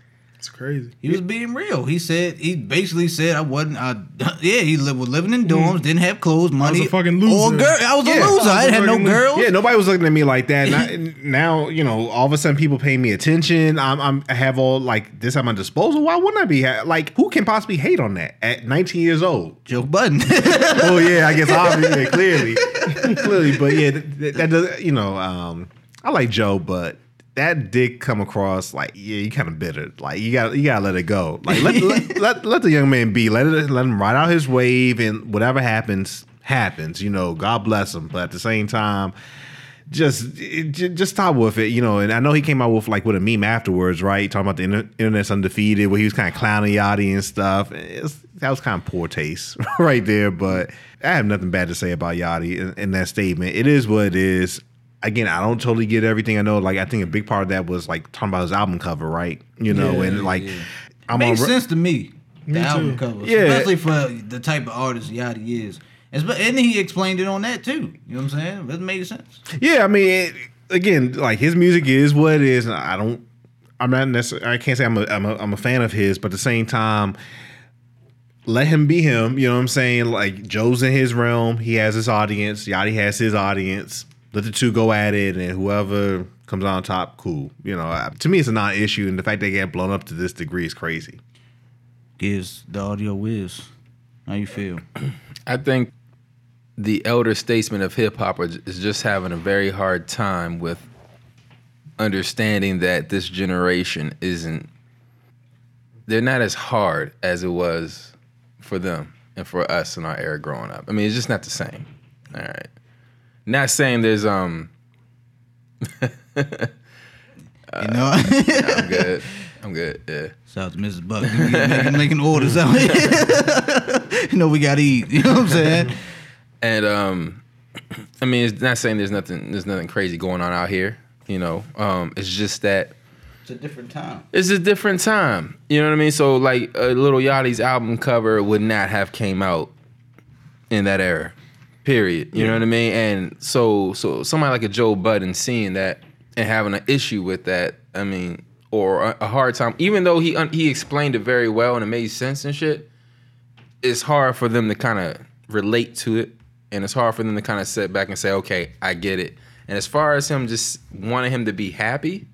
It's crazy. He was being real. He said he basically said I wasn't. I, (laughs) yeah, he lived, was living in dorms, didn't have clothes, money. I was a fucking loser. Or girl, I was Yeah. a loser. I didn't have no fucking- girls. Yeah, nobody was looking at me like that. And (laughs) I- now, you know, all of a sudden people pay me attention. I'm, I'm I have all like this at my disposal. Why wouldn't I be ha- like? Who can possibly hate on that at 19 years old? Joe Budden. (laughs) oh yeah, I guess obviously, clearly, clearly. But yeah, that, that does. You know, um, I like Joe, but that did come across like yeah, you kind of bitter. Like you got you gotta let it go. Like let, let, (laughs) let let the young man be. Let it let him ride out his wave, and whatever happens happens. You know, God bless him. But at the same time. Just, just stop with it, you know. And I know he came out with like with a meme afterwards, right? Talking about the inter- internet's undefeated, where he was kind of clowning Yachty and stuff. It's, that was kind of poor taste, (laughs) right there. But I have nothing bad to say about Yachty in, in that statement. It is what it is. Again, I don't totally get everything. I know, like I think a big part of that was like talking about his album cover, right? You know, and like I'm Makes on. sense to me. The Me album too. covers, Yeah. especially for the type of artist Yachty is. And he explained it on that too. You know what I'm saying? It made sense. Yeah, I mean, it, again, like his music is what it is. and I don't, I'm not necessarily, I can't say I'm a, I'm a, I'm a fan of his, but at the same time, let him be him. You know what I'm saying? Like Joe's in his realm, he has his audience. Yachty has his audience. Let the two go at it, and whoever comes out on top, cool. You know, I- to me, it's a non-issue, and the fact they get blown up to this degree is crazy. Giz the audio whiz. How you feel? (clears throat) I think the elder statesman of hip hop is just having a very hard time with understanding that this generation isn't. They're not as hard as it was for them and for us in our era growing up. I mean, it's just not the same. All right. Not saying there's um. You know, (laughs) I'm good. I'm good. Yeah. shout out to Mrs. Buck making, making orders out (laughs) you know, we got to eat. You know what I'm saying? And um, (clears throat) I mean, it's not saying there's nothing there's nothing crazy going on out here. You know, um, it's just that It's a different time. it's a different time. You know what I mean? So like, a Lil Yachty's album cover would not have came out in that era. Period. You know what I mean? And so so somebody like a Joe Budden seeing that and having an issue with that. I mean, or a, a hard time, even though he un- he explained it very well and it made sense and shit. It's hard for them to kind of relate to it, and it's hard for them to kind of sit back and say, "Okay, I get it." And as far as him just wanting him to be happy,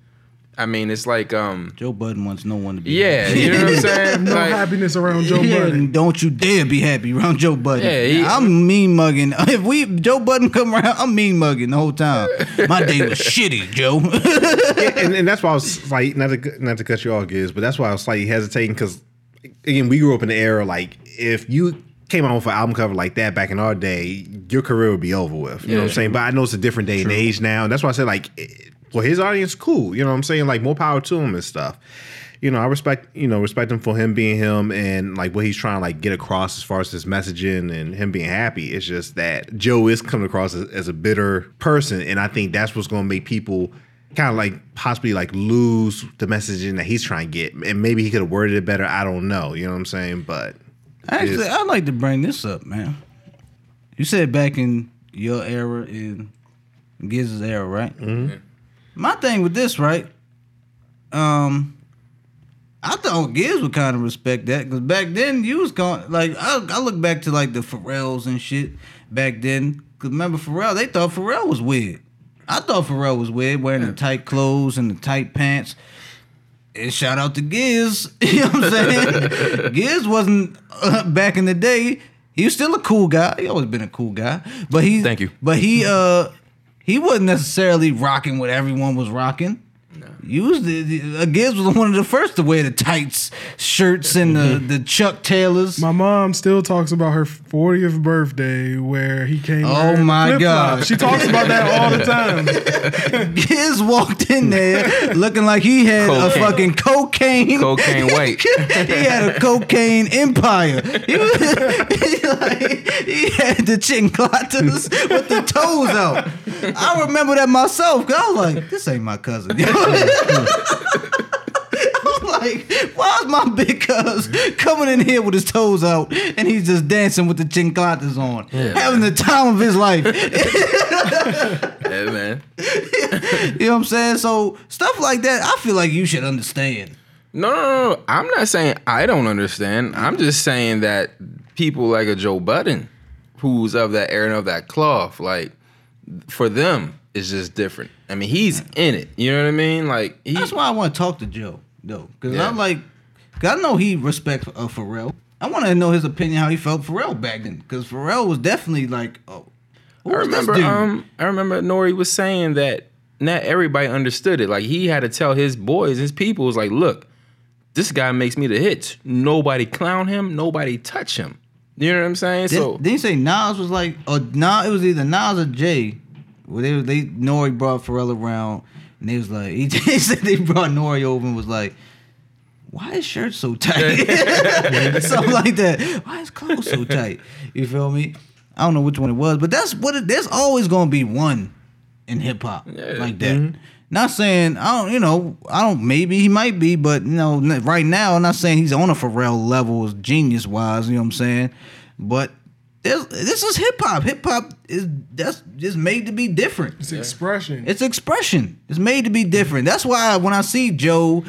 I mean, it's like, um, Joe Budden wants no one to be yeah, happy. you know what I'm saying? (laughs) No Like, happiness around Joe Yeah, Budden. don't you dare be happy around Joe Budden. Yeah, he- I'm mean mugging. (laughs) If we Joe Budden come around, I'm mean mugging the whole time. My day was (laughs) shitty, Joe. and, and that's why I was like, not to not to cut you off, Giz, but that's why I was slightly hesitating because again, we grew up in the era like if you came out with an album cover like that back in our day, your career would be over with. You know what I'm saying? But I know it's a different day and age now, and that's why I said like, eh, for his audience, cool. You know what I'm saying? Like more power to him and stuff. You know, I respect you know respect him for him being him and like what he's trying to like get across as far as his messaging and him being happy. It's just that Joe is coming across as, as a bitter person, and I think that's what's going to make people kind of like possibly like lose the messaging that he's trying to get. And maybe he could have worded it better. I don't know. You know what I'm saying? But Actually, I'd like to bring this up, man. You said back in your era, in Giz's era, right? Mm-hmm. My thing with this, right? Um, I thought Giz would kind of respect that because back then you was going like I, I look back to like the Pharrells and shit back then. Cause remember Pharrell? They thought Pharrell was weird. I thought Pharrell was weird, wearing the tight clothes and the tight pants. And shout out to Giz. (laughs) You know what I'm saying? (laughs) Giz wasn't uh, back in the day. He was still a cool guy. He always been a cool guy. But he Thank you. But he uh he wasn't necessarily rocking what everyone was rocking. You You was the, the uh, Giz was one of the first to wear the tights shirts and the, the Chuck Taylors. My mom still talks about her 40th birthday where he came. Oh my. God. She talks about that all the time. (laughs) Giz walked in there looking like he had a fucking cocaine. Cocaine (laughs) white. he had a cocaine empire. He, was, (laughs) he, like, he had the chinclatas with the toes out. I remember that myself because I was like, this ain't my cousin. (laughs) I'm like, why is my big cuz coming in here with his toes out and he's just dancing with the chinclatas on, having the time of his life? (laughs) (laughs) Yeah, man. You know what I'm saying? So stuff like that, I feel like you should understand. No, no, no, no. I'm not saying I don't understand. I'm just saying that people like a Joe Budden, who's of that era and of that cloth, like for them, it's just different. I mean, he's in it. You know what I mean? Like he, That's why I want to talk to Joe, though, because Yeah. I'm like, cause I know he respects uh, Pharrell. I want to know his opinion how he felt Pharrell back then, because Pharrell was definitely like, oh, who I was this remember. dude? Um, I remember Nori was saying that not everybody understood it. Like he had to tell his boys, his people, was like, look, this guy makes me the hits. Nobody clown him. Nobody touch him. You know what I'm saying? Did, so did he say Nas was like, or Nas? It was either Nas or Jay. Well, they they Nori brought Pharrell around, and they was like, (laughs) he, he said they brought Nori over and was like. Why is shirt so tight? (laughs) (laughs) Something like that. Why is clothes so tight? You feel me? I don't know which one it was, but that's what it. There's always gonna be one in hip hop like that. Mm-hmm. Not saying I don't, you know, I don't. Maybe he might be, but you know, right now, I'm not saying he's on a Pharrell level, genius wise. You know what I'm saying? But there's, this is hip hop. Hip hop is that's just made to be different. It's expression. It's expression. It's made to be different. That's why when I see Joe,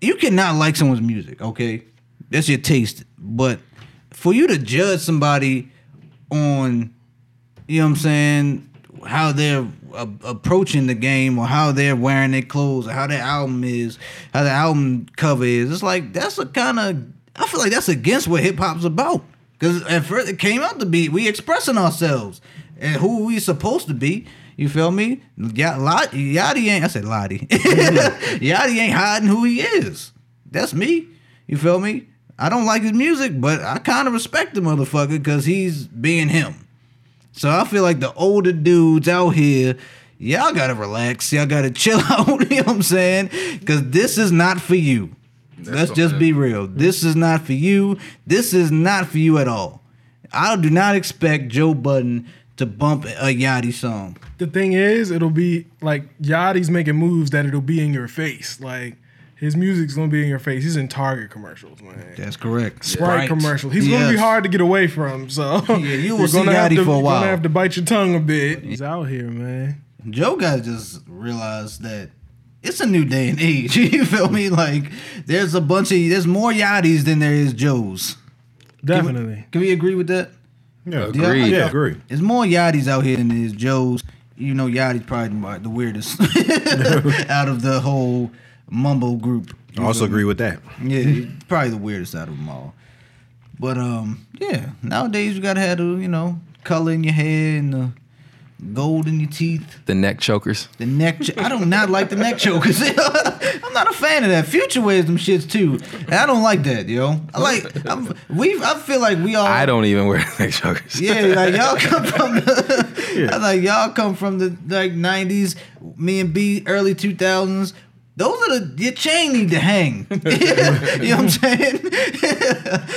you cannot like someone's music, okay? That's your taste. But for you to judge somebody on, you know what I'm saying, how they're approaching the game or how they're wearing their clothes or how their album is, how the album cover is, it's like that's a kind of, I feel like that's against what hip hop's about. Because at first it came out to be, we expressing ourselves and who we supposed to be. You feel me? Yeah, Lot, Yachty ain't. I said Lottie. (laughs) Yachty ain't hiding who he is. That's me. You feel me? I don't like his music, but I kind of respect the motherfucker because he's being him. So I feel like the older dudes out here, y'all gotta relax. Y'all gotta (laughs) chill out. you know what I'm saying? Because this is not for you. Let's just be real. This is not for you. This is not for you at all. I do not expect Joe Budden to bump a Yachty song. the thing is, it'll be like Yachty's making moves that it'll be in your face. Like his music's gonna be in your face. He's in Target commercials, man. That's correct. Sprite commercial. He's gonna be hard to get away from. So (laughs) Yeah, you you're will see gonna have Yachty to- for a while. you're. Gonna have to bite your tongue a bit. He's out here, man. Joe gotta just realized that it's a new day and age. (laughs) you feel me? Like there's a bunch of there's more Yachties than there is Joes. Definitely. Can we agree with that? Yeah, Agreed. Yeah, agree. There's more Yachties out here than there is Joes. You know, Yachty's probably the weirdest (laughs) out of the whole mumble group. I also agree with that. Yeah, probably the weirdest out of them all. But um, yeah, nowadays you gotta have the you know color in your hair and the gold in your teeth. the neck chokers. The neck. Ch- I do not like the neck chokers. (laughs) I'm not a fan of that. Future wears them shits too, and I don't like that, yo. I like. I'm, we. I feel like we all. I don't even wear (laughs) neck chokers. Yeah, like y'all come from the. (laughs) I like y'all come from the like '90s. Me and B, early 2000s. Those are the your chain need to hang. (laughs) you know what I'm saying?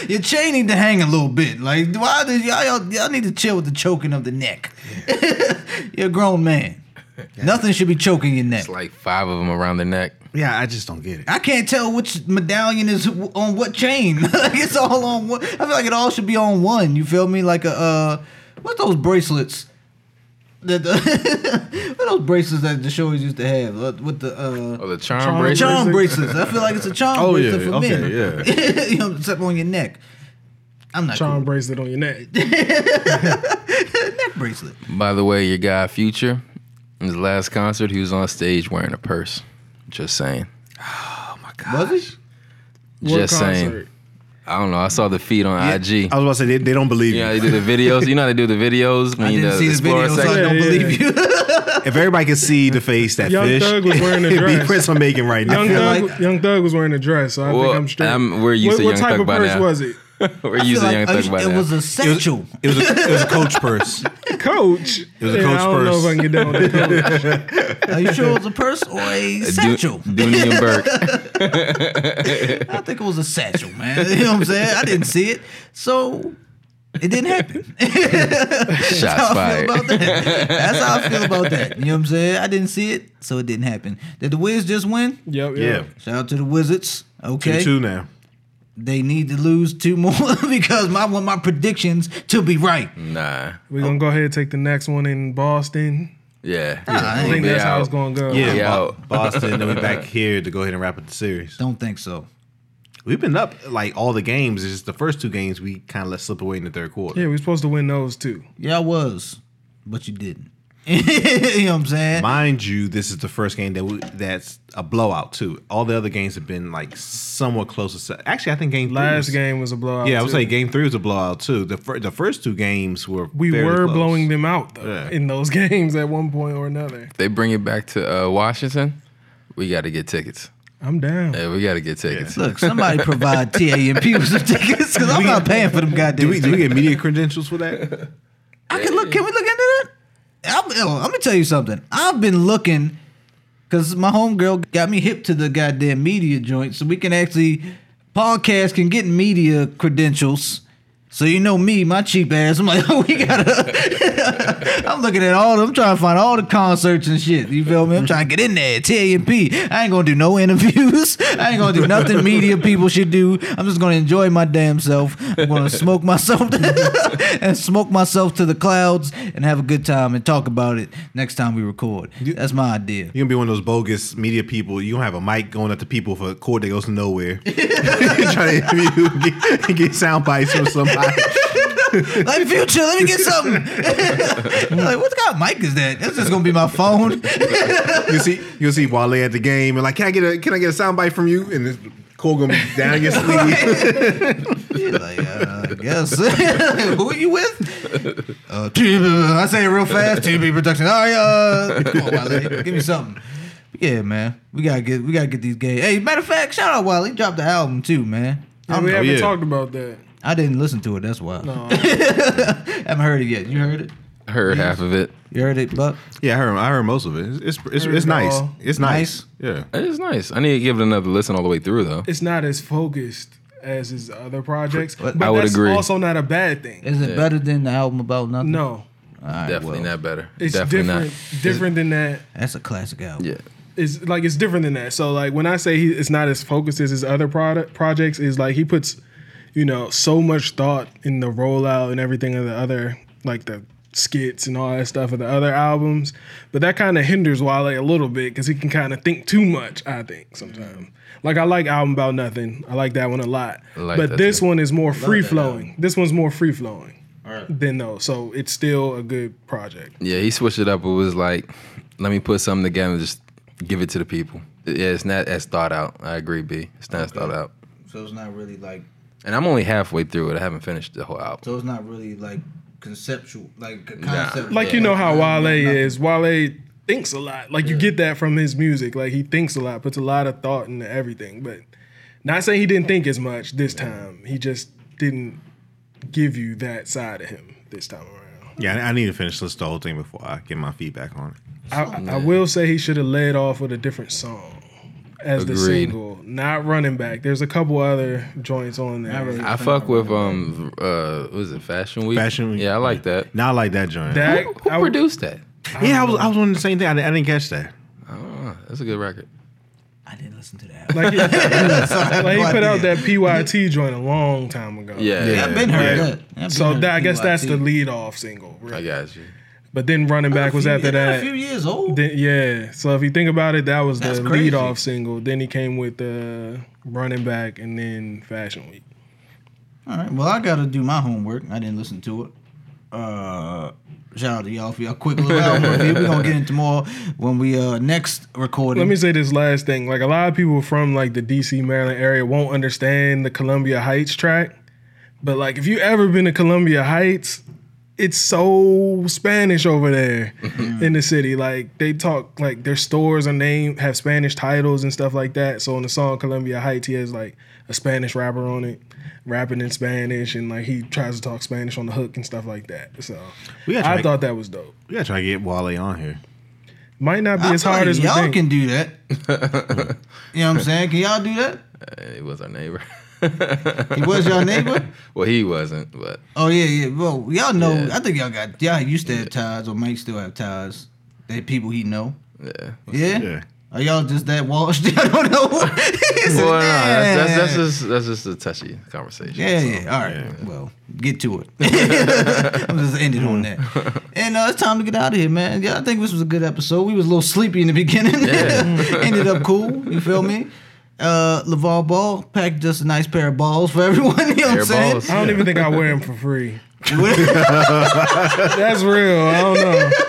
(laughs) your chain need to hang a little bit. Like why did y'all, y'all y'all need to chill with the choking of the neck? (laughs) You're a grown man. Nothing should be choking your neck. It's like five of them around the neck. Yeah, I just don't get it. I can't tell which medallion is on what chain. like it's all on one. I feel like it all should be on one. You feel me? Like a uh, what's those bracelets? The, the (laughs) what are those bracelets that the shows used to have uh, with the uh, Oh, the charm, Charm bracelet. charm bracelets. I feel like it's a charm Oh, yeah. bracelet for Okay, men. yeah. (laughs) you know, except on your neck. I'm not Charm cool. bracelet on your neck. (laughs) neck bracelet. By the way, your guy Future, in his last concert, he was on stage wearing a purse. Just saying. Oh my god. Was he? What Just saying. Concert? I don't know. I saw the feed on IG. I was about to say they, they don't believe Yeah, you. Yeah, they do the videos. You know how they do the videos. I when didn't the see the Explorer video, so I don't Yeah, believe you. (laughs) if everybody could see the face that Young fish, Thug was wearing a (laughs) it'd be dress. Prince I'm making right now. Young Thug, like- Young Thug was wearing a dress, so I Well, think I'm straight. I'm- we're used what, to what type of purse was it? (laughs) We're I feel using like Young Thug by it now. was a It was, satchel. it was a it was a coach purse. Coach. It was a Yeah, Coach I don't know purse. if I can get down with the coach. Are you sure it was a purse or a uh, satchel? Do- Dooney and Bourke. (laughs) I think it was a satchel, man. You know what I'm saying? I didn't see it, so it didn't happen. (laughs) Shots That's how I fired. feel about that. That's how I feel about that. You know what I'm saying? I didn't see it, so it didn't happen. Did the Wiz just win? Yep, Yeah. Shout out to the Wizards. two Okay, two now. They need to lose two more (laughs) because I want my predictions to be right. Nah. We're gonna go ahead and take the next one in Boston. Yeah. Ah, I I think We that's how it's gonna go. Yeah, We Bo- out. Boston. then we back (laughs) here to go ahead and wrap up the series. Don't think so. We've been up like all the games. It's just the first two games we kind of let slip away in the third quarter. Yeah, we're supposed to win those too. Yeah, I was, but you didn't. (laughs) you know what I'm saying? Mind you, this is the first game that we, that's a blowout too. All the other games have been like somewhat close. To, actually, I think game three Last was- game was a blowout. Yeah, I would too. say game three was a blowout too. The fir- the first two games were we were close. blowing them out though Yeah. in those (laughs) games at one point or another. They bring it back to uh, Washington. We got to get tickets. I'm down. Yeah, we got to get tickets. Look, somebody provide TAMP with some tickets because I'm not paying for them goddamn Do we do we get media credentials for that? I can look. Can we look into that? I'm, let me tell you something. I've been looking because my homegirl got me hip to the goddamn media joint, so we can actually podcast can get media credentials. So you know me, my cheap ass. I'm like, oh, (laughs) we gotta. (laughs) I'm looking at all. I'm trying to find all the concerts and shit. You feel me? I'm trying to get in there. At TAMP. I ain't gonna do no interviews. (laughs) I ain't gonna do nothing media people should do. I'm just gonna enjoy my damn self. I'm gonna smoke myself and smoke myself to the clouds and have a good time and talk about it next time we record. That's my idea. You're gonna be one of those bogus media people. You gonna have a mic going up to people for a cord that goes to nowhere. trying to interview, get, get sound bites from somebody. (laughs) Like future, let me get something. (laughs) like, what kind of mic is that? That's just gonna be my phone. (laughs) You see, you see Wale at the game and like, can I get a can I get a sound bite from you? And this cord gonna be down your sleeve. Like, uh, I guess. Who are you with? Uh, TB, I say it real fast. TB Production. All right, uh, come on, Wale, give me something. Yeah, man, we gotta get we gotta get these games. Hey, matter of fact, shout out Wale. He dropped the album too, man. Yeah, I'm- we haven't yeah. talked about that. I didn't listen to it. That's why. No, (laughs) haven't heard it yet. You heard it? I heard half of it. You heard it, Buck? yeah, I heard I heard most of it. It's it's, it's, it's it nice. all. It's nice. Yeah. It's nice. I need to give it another listen all the way through though. it's not as focused as his other projects, But- but I would that's agree. also not a bad thing. Is it better than the album about nothing? No, All right, Definitely well, not better. it's Definitely different. Different than that. That's a classic album. Yeah. It's like it's different than that. So like when I say he, it's not as focused as his other product projects, is like he puts, you know, so much thought in the rollout and everything of the other like the skits and all that stuff of the other albums. But that kind of hinders Wale a little bit because he can kind of think too much. I think sometimes. Like I like album about nothing. I like that one a lot. Like but this too. one is more free flowing. This one's more free flowing than those. So it's still a good project. Yeah, he switched it up. It was like, let me put something together and just give it to the people. Yeah, it's not as thought out. I agree, B. It's not as thought out. So it's not really like And I'm only halfway through it. I haven't finished the whole album. So it's not really like conceptual, like a Nah. concept. like you know how Wale Nothing. is. Wale thinks a lot. Like you get that from his music. Like he thinks a lot, puts a lot of thought into everything. But not saying he didn't think as much this time. He just didn't give you that side of him this time around. Yeah, I, I need to finish listening to the whole thing before I get my feedback on it. I, I will say he should have led off with a different song as the single, not running back. There's a couple other joints on there. really- I fuck with um uh was it Fashion Week? Fashion Week. Yeah, I like that. Now I like that joint. That Who I produced that? yeah, I was I was on the same thing. I, didn't- I didn't catch that. Oh, that's a good record. I didn't listen to that. like, (laughs) he, (laughs) like he put out that PYT joint a long time ago. Yeah, yeah, I've been heard Yeah. that. Been So heard that, I guess that's the lead off single. I Really. got you. But then running back was after yeah, that. A few years old. Then, yeah. So if you think about it, that was That's the crazy. lead off single. Then he came with the running back and then Fashion Week. All right. Well, I got to do my homework. I didn't listen to it. Uh, shout out to y'all for y'all quick little album review. We're gonna get into more when we uh next recording. Let me say this last thing. Like a lot of people from like the DC, Maryland area won't understand the Columbia Heights track. But like if you ever been to Columbia Heights, it's so Spanish over there in the city. Like they talk like their stores are named have Spanish titles and stuff like that. So in the song Columbia Heights, he has like a Spanish rapper on it, rapping in Spanish, and like he tries to talk Spanish on the hook and stuff like that. So We I try- thought that was dope. We gotta try to get Wale on here. Might not be I as hard like as y'all think. can do that. (laughs) you know what I'm saying? Can y'all do that? Uh, He was our neighbor. He was your neighbor. (laughs) well, he wasn't, but Oh yeah, yeah. Well, y'all know. Yeah. I think y'all got y'all used to have ties, or might still have ties. That people he know. yeah. Yeah. Yeah. Are y'all just that washed? (laughs) I don't know. (laughs) It's Well, no, that's, that's, that's just that's just a touchy conversation. Yeah, so. yeah. All right. Well, get to it. I'm just ending on that. And uh, it's time to get out of here, man. Yeah, I think this was a good episode. We was a little sleepy in the beginning. Yeah. Ended up cool. You feel me? Uh, LaVar Ball packed just a nice pair of balls for (laughs) everyone. You know what I'm saying? balls. I don't even think I wear them for free. (laughs) That's real. I don't know. (laughs)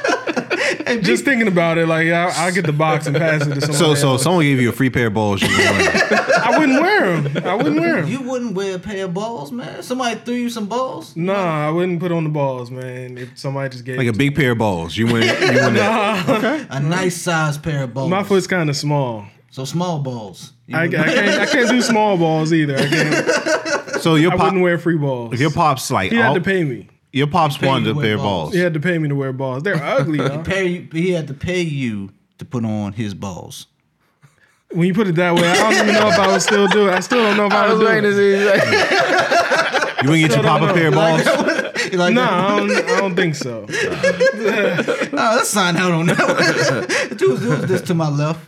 And Just thinking about it, like I, I'll get the box and pass it to someone. So so else. someone gave you a free pair of balls. You. I wouldn't wear them. I wouldn't wear them. You wouldn't wear a pair of balls, man. Somebody threw you some balls. Nah, I wouldn't put on the balls, man. If somebody just gave like a to big pair of balls. You went. You went. A nice size pair of balls. my foot's kind of small. So small balls. You I, I can't. I can't do small balls either. I can't. So your I pop, wouldn't wear free balls. your pops like he had all- to pay me. your pops pay wanted you a to pair wear of balls. balls. He had to pay me to wear balls. They're (laughs) ugly. Though. pay he had to pay you to put on his balls. When you put it that way, I don't even know if I would still do it. I still don't know if I, I was would do it. to see. You wouldn't get your pop a pair of balls. You like No. I don't, I don't think so. (laughs) Oh, let's sign out on that one. who's, who's this to my left?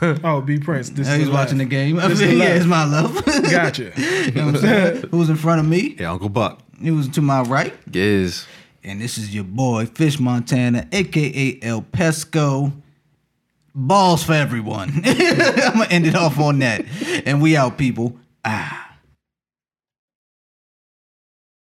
(laughs) Oh, B Prince. This Yeah, is he's the watching the game. This is yeah, left. it's my love. (laughs) Gotcha. (laughs) you know what I'm saying? Who's in front of me? Yeah, Uncle Buck. He was to my right? Giz. And this is your boy, Fish Montana, aka El Pesco. Balls for everyone. I'm gonna end it off on that. And we out, people. Ah.